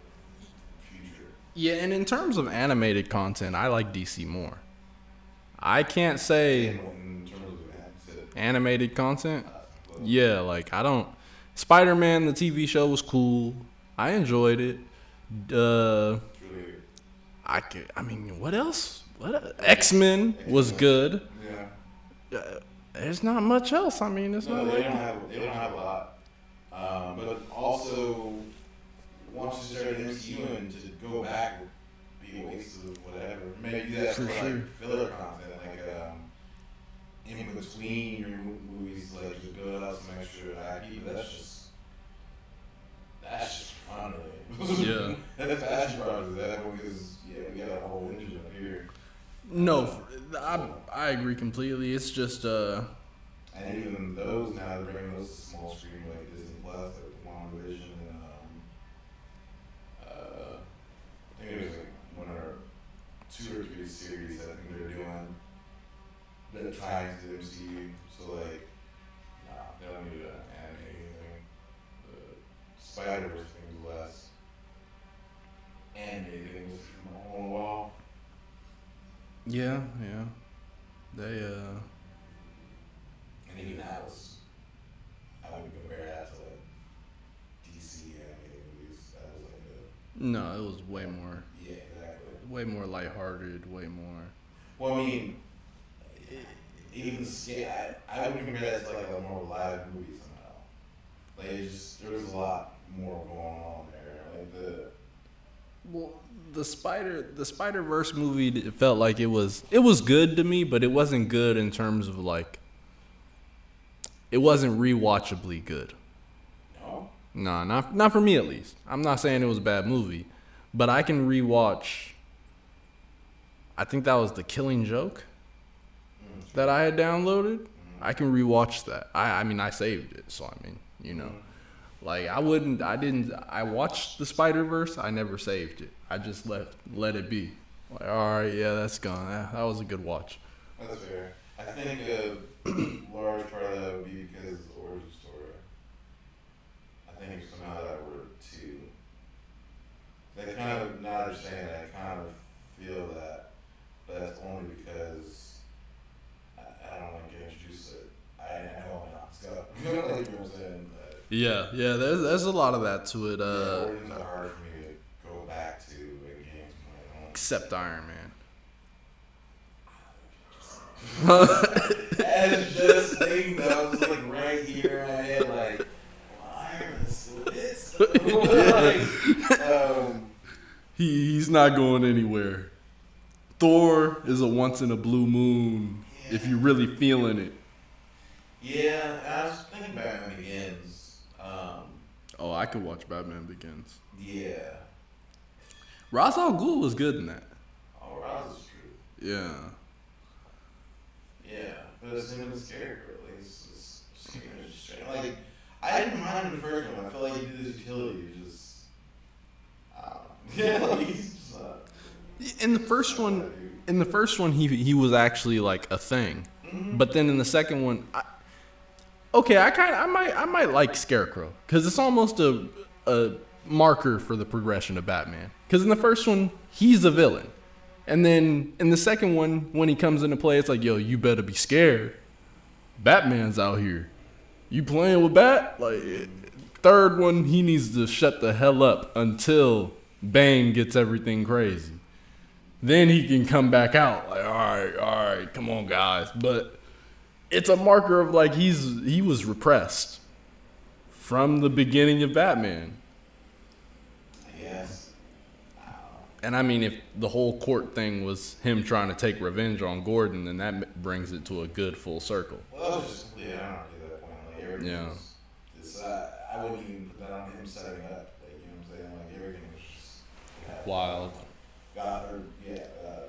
Speaker 1: future.
Speaker 2: Yeah, and in terms of animated content, I like DC more. I can't say
Speaker 1: In, in terms of that,
Speaker 2: animated content. Yeah, like I don't. Spider Man, the TV show was cool. I enjoyed it. Uh, I could. I mean, what else? What X Men was good.
Speaker 1: yeah.
Speaker 2: Uh, there's not much else. I mean, it's
Speaker 1: No,
Speaker 2: not
Speaker 1: they
Speaker 2: like
Speaker 1: don't have they don't have a lot. Um, but also, once you start MCU and to go back would be a waste of whatever. Maybe that's
Speaker 2: For
Speaker 1: for,
Speaker 2: sure.
Speaker 1: like filler content, like um, in between your mo- movies, like just build out some extra IP. But that's just that's just fun, really.
Speaker 2: Yeah.
Speaker 1: that's that's probably that one because yeah, we got a whole engine up here,
Speaker 2: no. I I agree completely. It's just uh,
Speaker 1: and even those now they're bringing those to small screen like Disney Plus, like Long Vision, and um, uh, I think it was like one or two or three series that I think they're doing that tie into the MCU. So like, nah, they don't need to animate anything. The Spider Verse thing was less animated things from a while.
Speaker 2: yeah, yeah. They uh,
Speaker 1: And even that was, I wouldn't compare that to like DC animated movies. That was like a,
Speaker 2: no, it was way more,
Speaker 1: yeah, exactly.
Speaker 2: way more lighthearted, way more.
Speaker 1: Well, I mean, even scale, I, I would compare that to like a more live movie somehow. Like, it's just, there was a lot more going on there. Like, the,
Speaker 2: Well, the spider the Spider Verse movie it felt like it was it was good to me, but it wasn't good in terms of like it wasn't rewatchably good.
Speaker 1: no?
Speaker 2: Nah, not not for me at least. I'm not saying it was a bad movie, but I can rewatch. I think that was the Killing Joke. That I had downloaded. I can rewatch that. I I mean I saved it, so I mean you know. Like I wouldn't, I didn't. I watched the Spider Verse. I never saved it. I just let let it be. Like, all right, yeah, that's gone. That, that was a good watch.
Speaker 1: That's fair. I think a (clears throat) large part of that would be because of the origin story. I think somehow that word too. They kind of not understand that. I kind of feel that, but that's only because I, I don't like get introduced to it. I, I know I'm not Scott. you know what I'm saying? But,
Speaker 2: Yeah, yeah. There's there's a lot of that to it. Uh,
Speaker 1: origins are hard for me to go back to in games. I
Speaker 2: except Iron Man.
Speaker 1: That's just thing that was like right here in my head, like, why like, (laughs) um,
Speaker 2: He he's not going anywhere. Thor is a once in a blue moon. If you're really feeling it.
Speaker 1: yeah, I was thinking Batman Begins. Um,
Speaker 2: Oh, I could watch Batman Begins.
Speaker 1: yeah.
Speaker 2: Ra's al Ghul was good in that.
Speaker 1: Oh, Roz is true.
Speaker 2: Yeah.
Speaker 1: Yeah, but it's even the Scarecrow. Like, it's, it's, it's, it's just. Like, I didn't mind him the first one. I felt like he did his utility. Just, I don't know. Yeah, (laughs) like, he's just not.
Speaker 2: In the first one, in the first one, he he was actually like a thing, but then in the second one, I, okay, I kind I might I might like Scarecrow because it's almost a a marker for the progression of Batman. Because in the first one, he's a villain, and then in the second one, when he comes into play, it's like, yo, you better be scared. Batman's out here. You playing with Bat? Like third one, he needs to shut the hell up until Bane gets everything crazy then he can come back out like all right all right come on guys but it's a marker of like he's he was repressed from the beginning of batman
Speaker 1: Yes.
Speaker 2: and i mean if the whole court thing was him trying to take revenge on gordon then that brings it to a good full circle
Speaker 1: Well, that was just completely anarchy at that point. Like everything
Speaker 2: Yeah.
Speaker 1: was, it's, uh, I wouldn't even put that on him setting up. Like you know what I'm saying? Like everything was just yeah,
Speaker 2: wild
Speaker 1: God, or yeah, uh,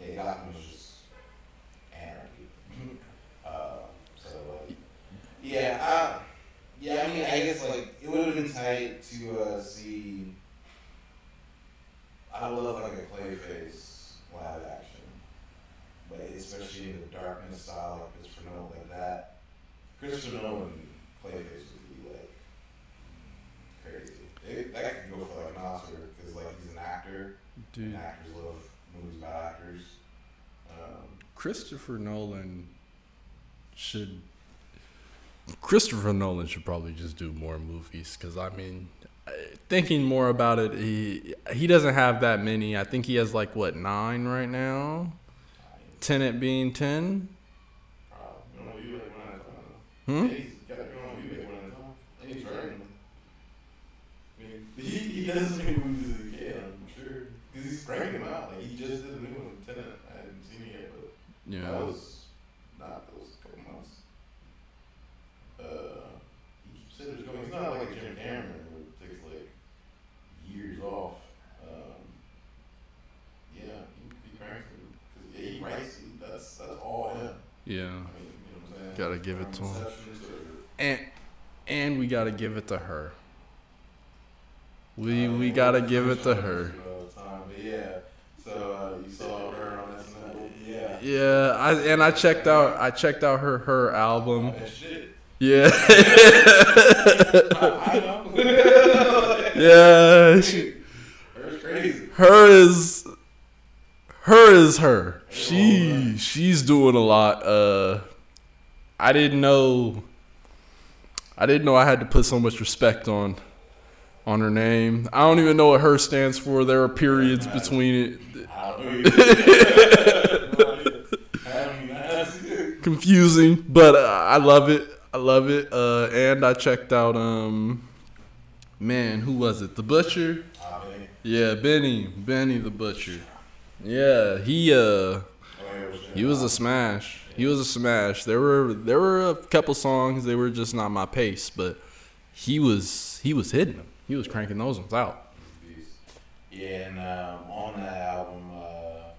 Speaker 1: yeah, Gotham was just anarchy. uh, so like, yeah, uh, yeah. I mean, I guess like it would have been tight to uh, see. I love like a Clayface live action, but especially in the darkness style like Christopher Nolan, like that. Christopher Nolan Clayface would be like crazy. It, that could go for like an Oscar because like he's an actor
Speaker 2: Dude.
Speaker 1: And actors love movies about actors. Um,
Speaker 2: Christopher Nolan should. Christopher Nolan should probably just do more movies because I mean, uh, thinking more about it, he he doesn't have that many. I think he has like what nine right now. Tenet being ten.
Speaker 1: probably. You know, you like one at a time.
Speaker 2: Hmm.
Speaker 1: He's got you know, you like one at a time. And he's writing them. I mean, (laughs) he, he does as movies as he can, I'm sure. Because he's cranking them out. Like, he just did a new one, Tenet. I hadn't seen it yet, but
Speaker 2: Yeah.
Speaker 1: that was not, that was a couple months. Uh, he keeps saying it's going, It's not like a Jim Cameron where it takes like years off. Um, yeah, he, he cranks them. Cause yeah, he writes, that's, that's all him.
Speaker 2: Yeah.
Speaker 1: I mean, you know what I'm saying?
Speaker 2: Gotta give it to him. And and we gotta give it to her. We we gotta give it to her.
Speaker 1: But yeah. So uh, you saw her on SNL. Yeah.
Speaker 2: Yeah, I and I checked out I checked out her her album. Yeah. (laughs) Yeah. She, her is her is her. She she's doing a lot. Uh I didn't know I didn't know I had to put so much respect on on her name. I don't even know what H.E.R. stands for. There are periods between it.
Speaker 1: I don't know. either. I don't even ask.
Speaker 2: confusing, but uh, I love it. I love it. Uh, and I checked out um, man, who was it? The Butcher.
Speaker 1: Ah.
Speaker 2: Yeah, Benny, Benny the Butcher. Yeah, he uh, he was a smash. He was a smash. There were there were a couple songs. They were just not my pace, but he was he was hitting them. He was cranking those ones out.
Speaker 1: Yeah, and um, on that album, uh,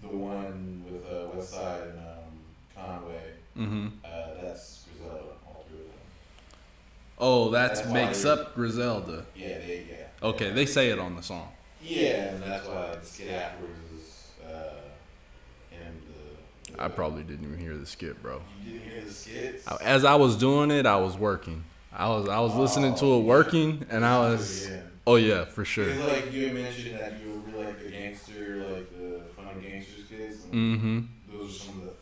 Speaker 1: the one with uh, Westside and um, Conway,
Speaker 2: Mm-hmm.
Speaker 1: uh, that's Griselda, all three of them.
Speaker 2: Oh, that
Speaker 1: That's
Speaker 2: makes up Griselda.
Speaker 1: Yeah, they yeah.
Speaker 2: Okay, they say it on the song.
Speaker 1: Yeah, and that's why the skit afterwards is uh, him. The, the
Speaker 2: I probably didn't even hear the skit, bro.
Speaker 1: you didn't hear the skits.
Speaker 2: As I was doing it, I was working. I was I was listening to it working, and I was oh yeah for sure.
Speaker 1: It's like you had mentioned that you were really like the gangster, like the funny gangsters skits.
Speaker 2: Mm-hmm.
Speaker 1: Those are some of the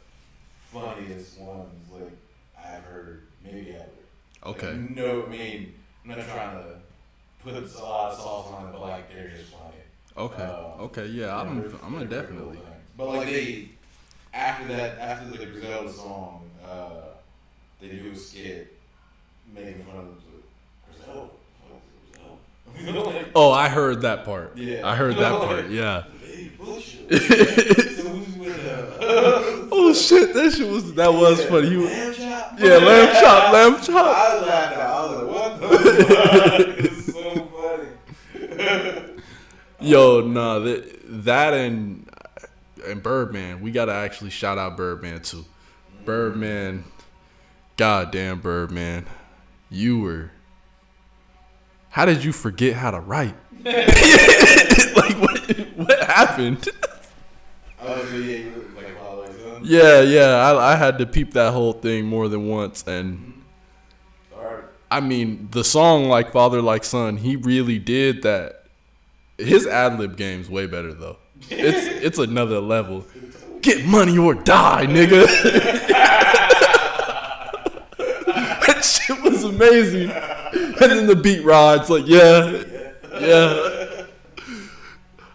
Speaker 1: funniest ones like I've heard, maybe ever.
Speaker 2: Okay.
Speaker 1: Like, no, I mean, I'm not trying to put a lot of sauce on it, but like they're just funny.
Speaker 2: Okay.
Speaker 1: Uh,
Speaker 2: Okay. Yeah, I'm
Speaker 1: they're-
Speaker 2: I'm gonna
Speaker 1: they're pretty cool
Speaker 2: definitely.
Speaker 1: But like they, after that, after the Griselda song, uh, they do a skit making fun of the Griselda. Fuck is Griselda? Like,
Speaker 2: Oh, I heard that part.
Speaker 1: Yeah.
Speaker 2: I heard that (laughs) part. Yeah.
Speaker 1: Hey, bullshit. so who's with
Speaker 2: Oh shit, that shit was that was funny. You,
Speaker 1: lamb chop?
Speaker 2: yeah, lamb chop, lamb chop.
Speaker 1: I laughed. I was like, what the fuck? (laughs) So funny. (laughs)
Speaker 2: Yo, nah, that that and and Birdman, we gotta actually shout out Birdman too. Birdman, goddamn Birdman, you were. How did you forget how to write? (laughs) like what? What happened?
Speaker 1: Oh, so yeah, like Wild Like Son?
Speaker 2: Yeah, yeah, I, I had to peep that whole thing more than once, and. I mean the song like Father Like Son, he really did that. His ad lib game's way better though. It's it's another level. (laughs) Get money or die, nigga. (laughs) that (laughs) shit was amazing. And then the beat rides like, yeah, yeah.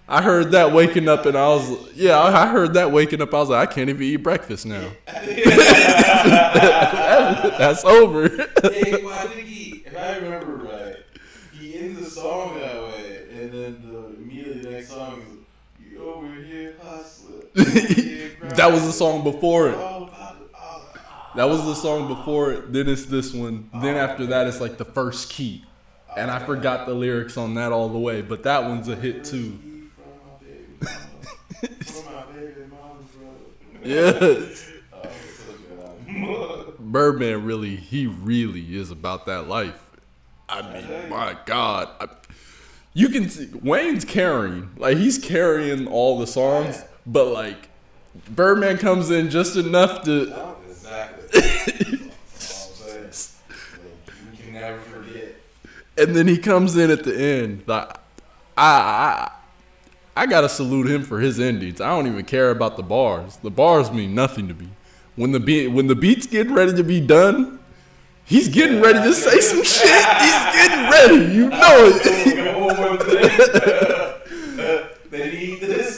Speaker 2: I heard that waking up and I was, yeah, I heard that waking up. I was like, I can't even eat breakfast now. (laughs) (laughs) That's over.
Speaker 1: Hey, well, I think he, if I remember right, he ends the song that way, and then the immediately the next song is, "You over here hustling."
Speaker 2: That was the song before it.
Speaker 1: all about it, all about it."
Speaker 2: That was the song before it. Then it's this one. Then oh, after that, it's like the first key. And I forgot the lyrics on that all the way, but that one's a hit too.
Speaker 1: From my baby mama, from my baby mama's brother.
Speaker 2: Yeah.
Speaker 1: Oh, it's such a good album.
Speaker 2: Birdman really, he really is about that life. I mean, my God. I, you can see Wayne's carrying, like, he's carrying all the songs, but like, Birdman comes in just enough to. And then he comes in at the end. Like, I, I, I gotta salute him for his endings. I don't even care about the bars. The bars mean nothing to me. When the beat when the beat's getting ready to be done, he's getting ready to say some shit. He's getting ready. You know it. (laughs)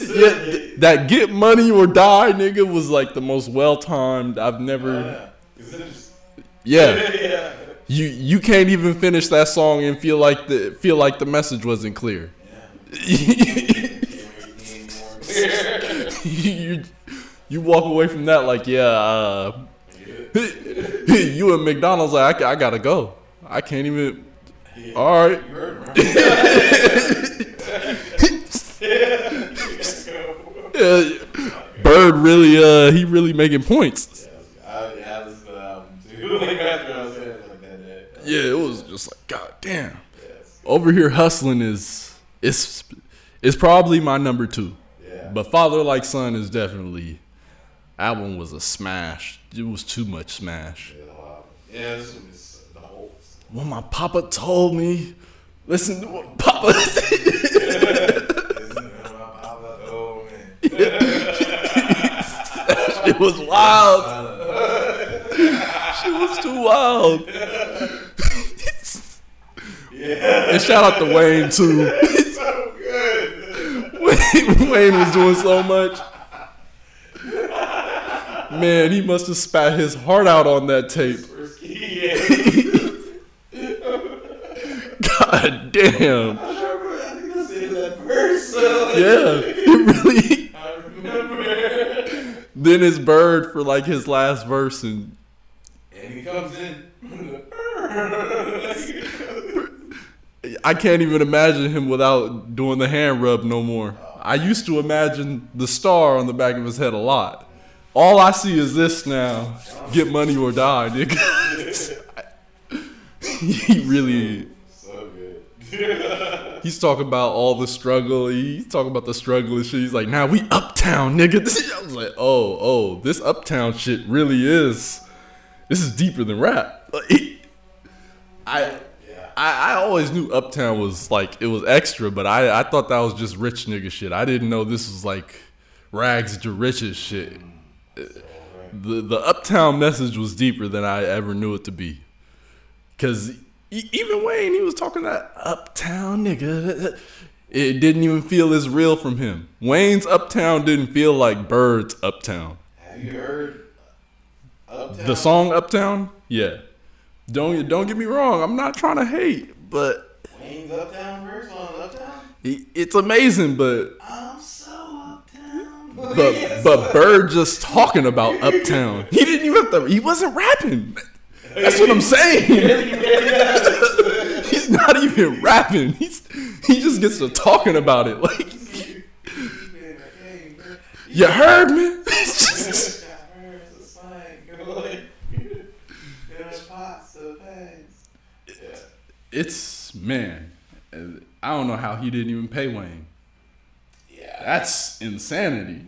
Speaker 1: they need this.
Speaker 2: yeah, th- that get money or die nigga was like the most well timed. I've never.
Speaker 1: Yeah. Just-
Speaker 2: Yeah, (laughs)
Speaker 1: yeah.
Speaker 2: you you can't even finish that song and feel like the feel like the message wasn't clear. (laughs) you you walk away from that like yeah. Uh, (laughs) you and McDonald's like I, I gotta go. I can't even. All right. Yeah, Bird really uh he really making points.
Speaker 1: I, (laughs) I listened to the album too. like after I was there, like that day.
Speaker 2: Yeah, it was just like god damn. Over here hustling is it's it's probably my number two.
Speaker 1: Yeah.
Speaker 2: But Father Like Son is definitely album was a smash. It was too much smash.
Speaker 1: Yeah, this one is the whole.
Speaker 2: What my papa told me. Listen to what Papa (laughs) (laughs) It was wild. she was too wild.
Speaker 1: Yeah.
Speaker 2: And shout out to Wayne too.
Speaker 1: so good.
Speaker 2: Wayne, Wayne was doing so much. Man, he must have spat his heart out on that tape.
Speaker 1: First key. Yeah.
Speaker 2: God damn.
Speaker 1: I think I that verse. So, like,
Speaker 2: Yeah, it really. (laughs) Then it's Bird for like his last verse, and
Speaker 1: And he comes in.
Speaker 2: I can't even imagine him without doing the hand rub no more. I used to imagine the star on the back of his head a lot. All I see is this now. Get money or die, nigga. (laughs) he really. (laughs) he's talking about all the struggle. He's talking about the struggle and shit. He's like, now we uptown, nigga. (laughs) I was like, oh, oh, this uptown shit really is. This is deeper than rap. (laughs) Like, I
Speaker 1: yeah.
Speaker 2: I, I always knew Uptown was like it was extra, but I, I thought that was just rich nigga shit. I didn't know this was like rags to riches shit. Mm. The the Uptown message was deeper than I ever knew it to be. Cause even Wayne, he was talking that Uptown nigga. It didn't even feel as real from him. Wayne's Uptown didn't feel like Bird's Uptown.
Speaker 1: Have you heard Uptown?
Speaker 2: The song Uptown, yeah. Don't don't get me wrong. I'm not trying to hate, but
Speaker 1: Wayne's Uptown verse on Uptown?
Speaker 2: It's amazing, but
Speaker 1: I'm so uptown.
Speaker 2: but but Bird just talking about Uptown. He didn't even have to, he wasn't rapping. That's what I'm saying. (laughs) He's not even rapping. He's he just gets to talking about it. Like you heard me. (laughs) It's man. I don't know how he didn't even pay Wayne.
Speaker 1: Yeah.
Speaker 2: That's insanity.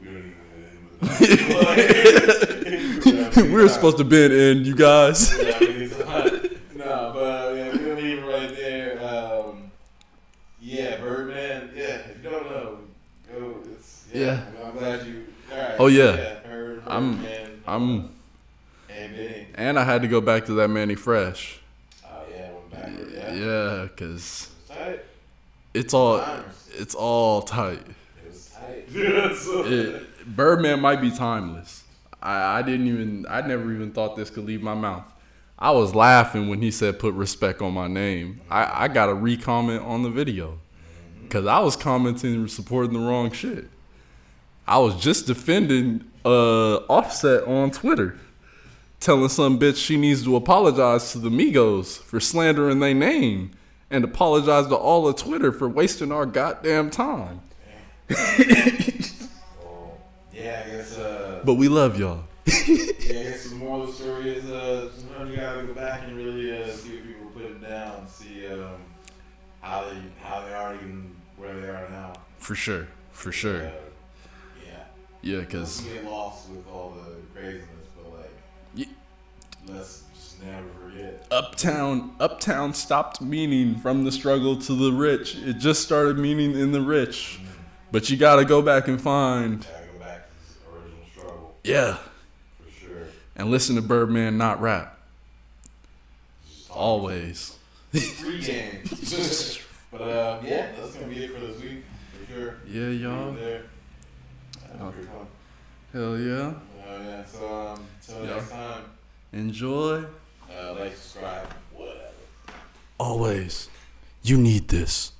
Speaker 1: We (laughs)
Speaker 2: we were supposed to been in, you guys. (laughs)
Speaker 1: no, but yeah, we're gonna leave right there. Um, yeah, Birdman. Yeah, if you don't know, go. It's, yeah,
Speaker 2: Yeah.
Speaker 1: I'm glad you. Right,
Speaker 2: Oh, yeah.
Speaker 1: Bird,
Speaker 2: I'm-
Speaker 1: Birdman,
Speaker 2: I'm
Speaker 1: and Benny.
Speaker 2: and I had to go back to that Mannie Fresh.
Speaker 1: Oh yeah, went backward. Yeah,
Speaker 2: Yeah, cause
Speaker 1: It
Speaker 2: it's all it's all tight.
Speaker 1: It was tight. (laughs) So-
Speaker 2: It, Birdman might be timeless. I, I didn't even I never even thought this could leave my mouth. I was laughing when he said put respect on my name. I, I got a re-comment on the video. Cause I was commenting supporting the wrong shit. I was just defending uh offset on Twitter. Telling some bitch she needs to apologize to the Migos for slandering their name and apologize to all of Twitter for wasting our goddamn time. (laughs)
Speaker 1: Yeah, I guess. Uh,
Speaker 2: But we love y'all. (laughs)
Speaker 1: yeah, I guess the moral of the story is uh, sometimes you gotta go back and really uh, see what people were putting down, see um, how they how they are even where they are now.
Speaker 2: For sure. For
Speaker 1: Uh,
Speaker 2: sure.
Speaker 1: yeah,
Speaker 2: Yeah,
Speaker 1: let's
Speaker 2: because
Speaker 1: get lost with all the craziness, but like,
Speaker 2: Ye-
Speaker 1: let's just never forget.
Speaker 2: Uptown Uptown stopped meaning from the struggle to the rich. It just started meaning in the rich. But you gotta go back and find,
Speaker 1: Gotta go back to his original struggle
Speaker 2: yeah,
Speaker 1: for sure.
Speaker 2: and listen to Birdman not rap. Always.
Speaker 1: free game. (laughs) but uh, yeah, that's gonna be it for this week for sure.
Speaker 2: Yeah, y'all.
Speaker 1: There. That was pretty fun.
Speaker 2: Hell yeah.
Speaker 1: Oh yeah. So um, till
Speaker 2: Yeah.
Speaker 1: next time,
Speaker 2: Enjoy.
Speaker 1: uh, like, subscribe, whatever.
Speaker 2: Always. You need this.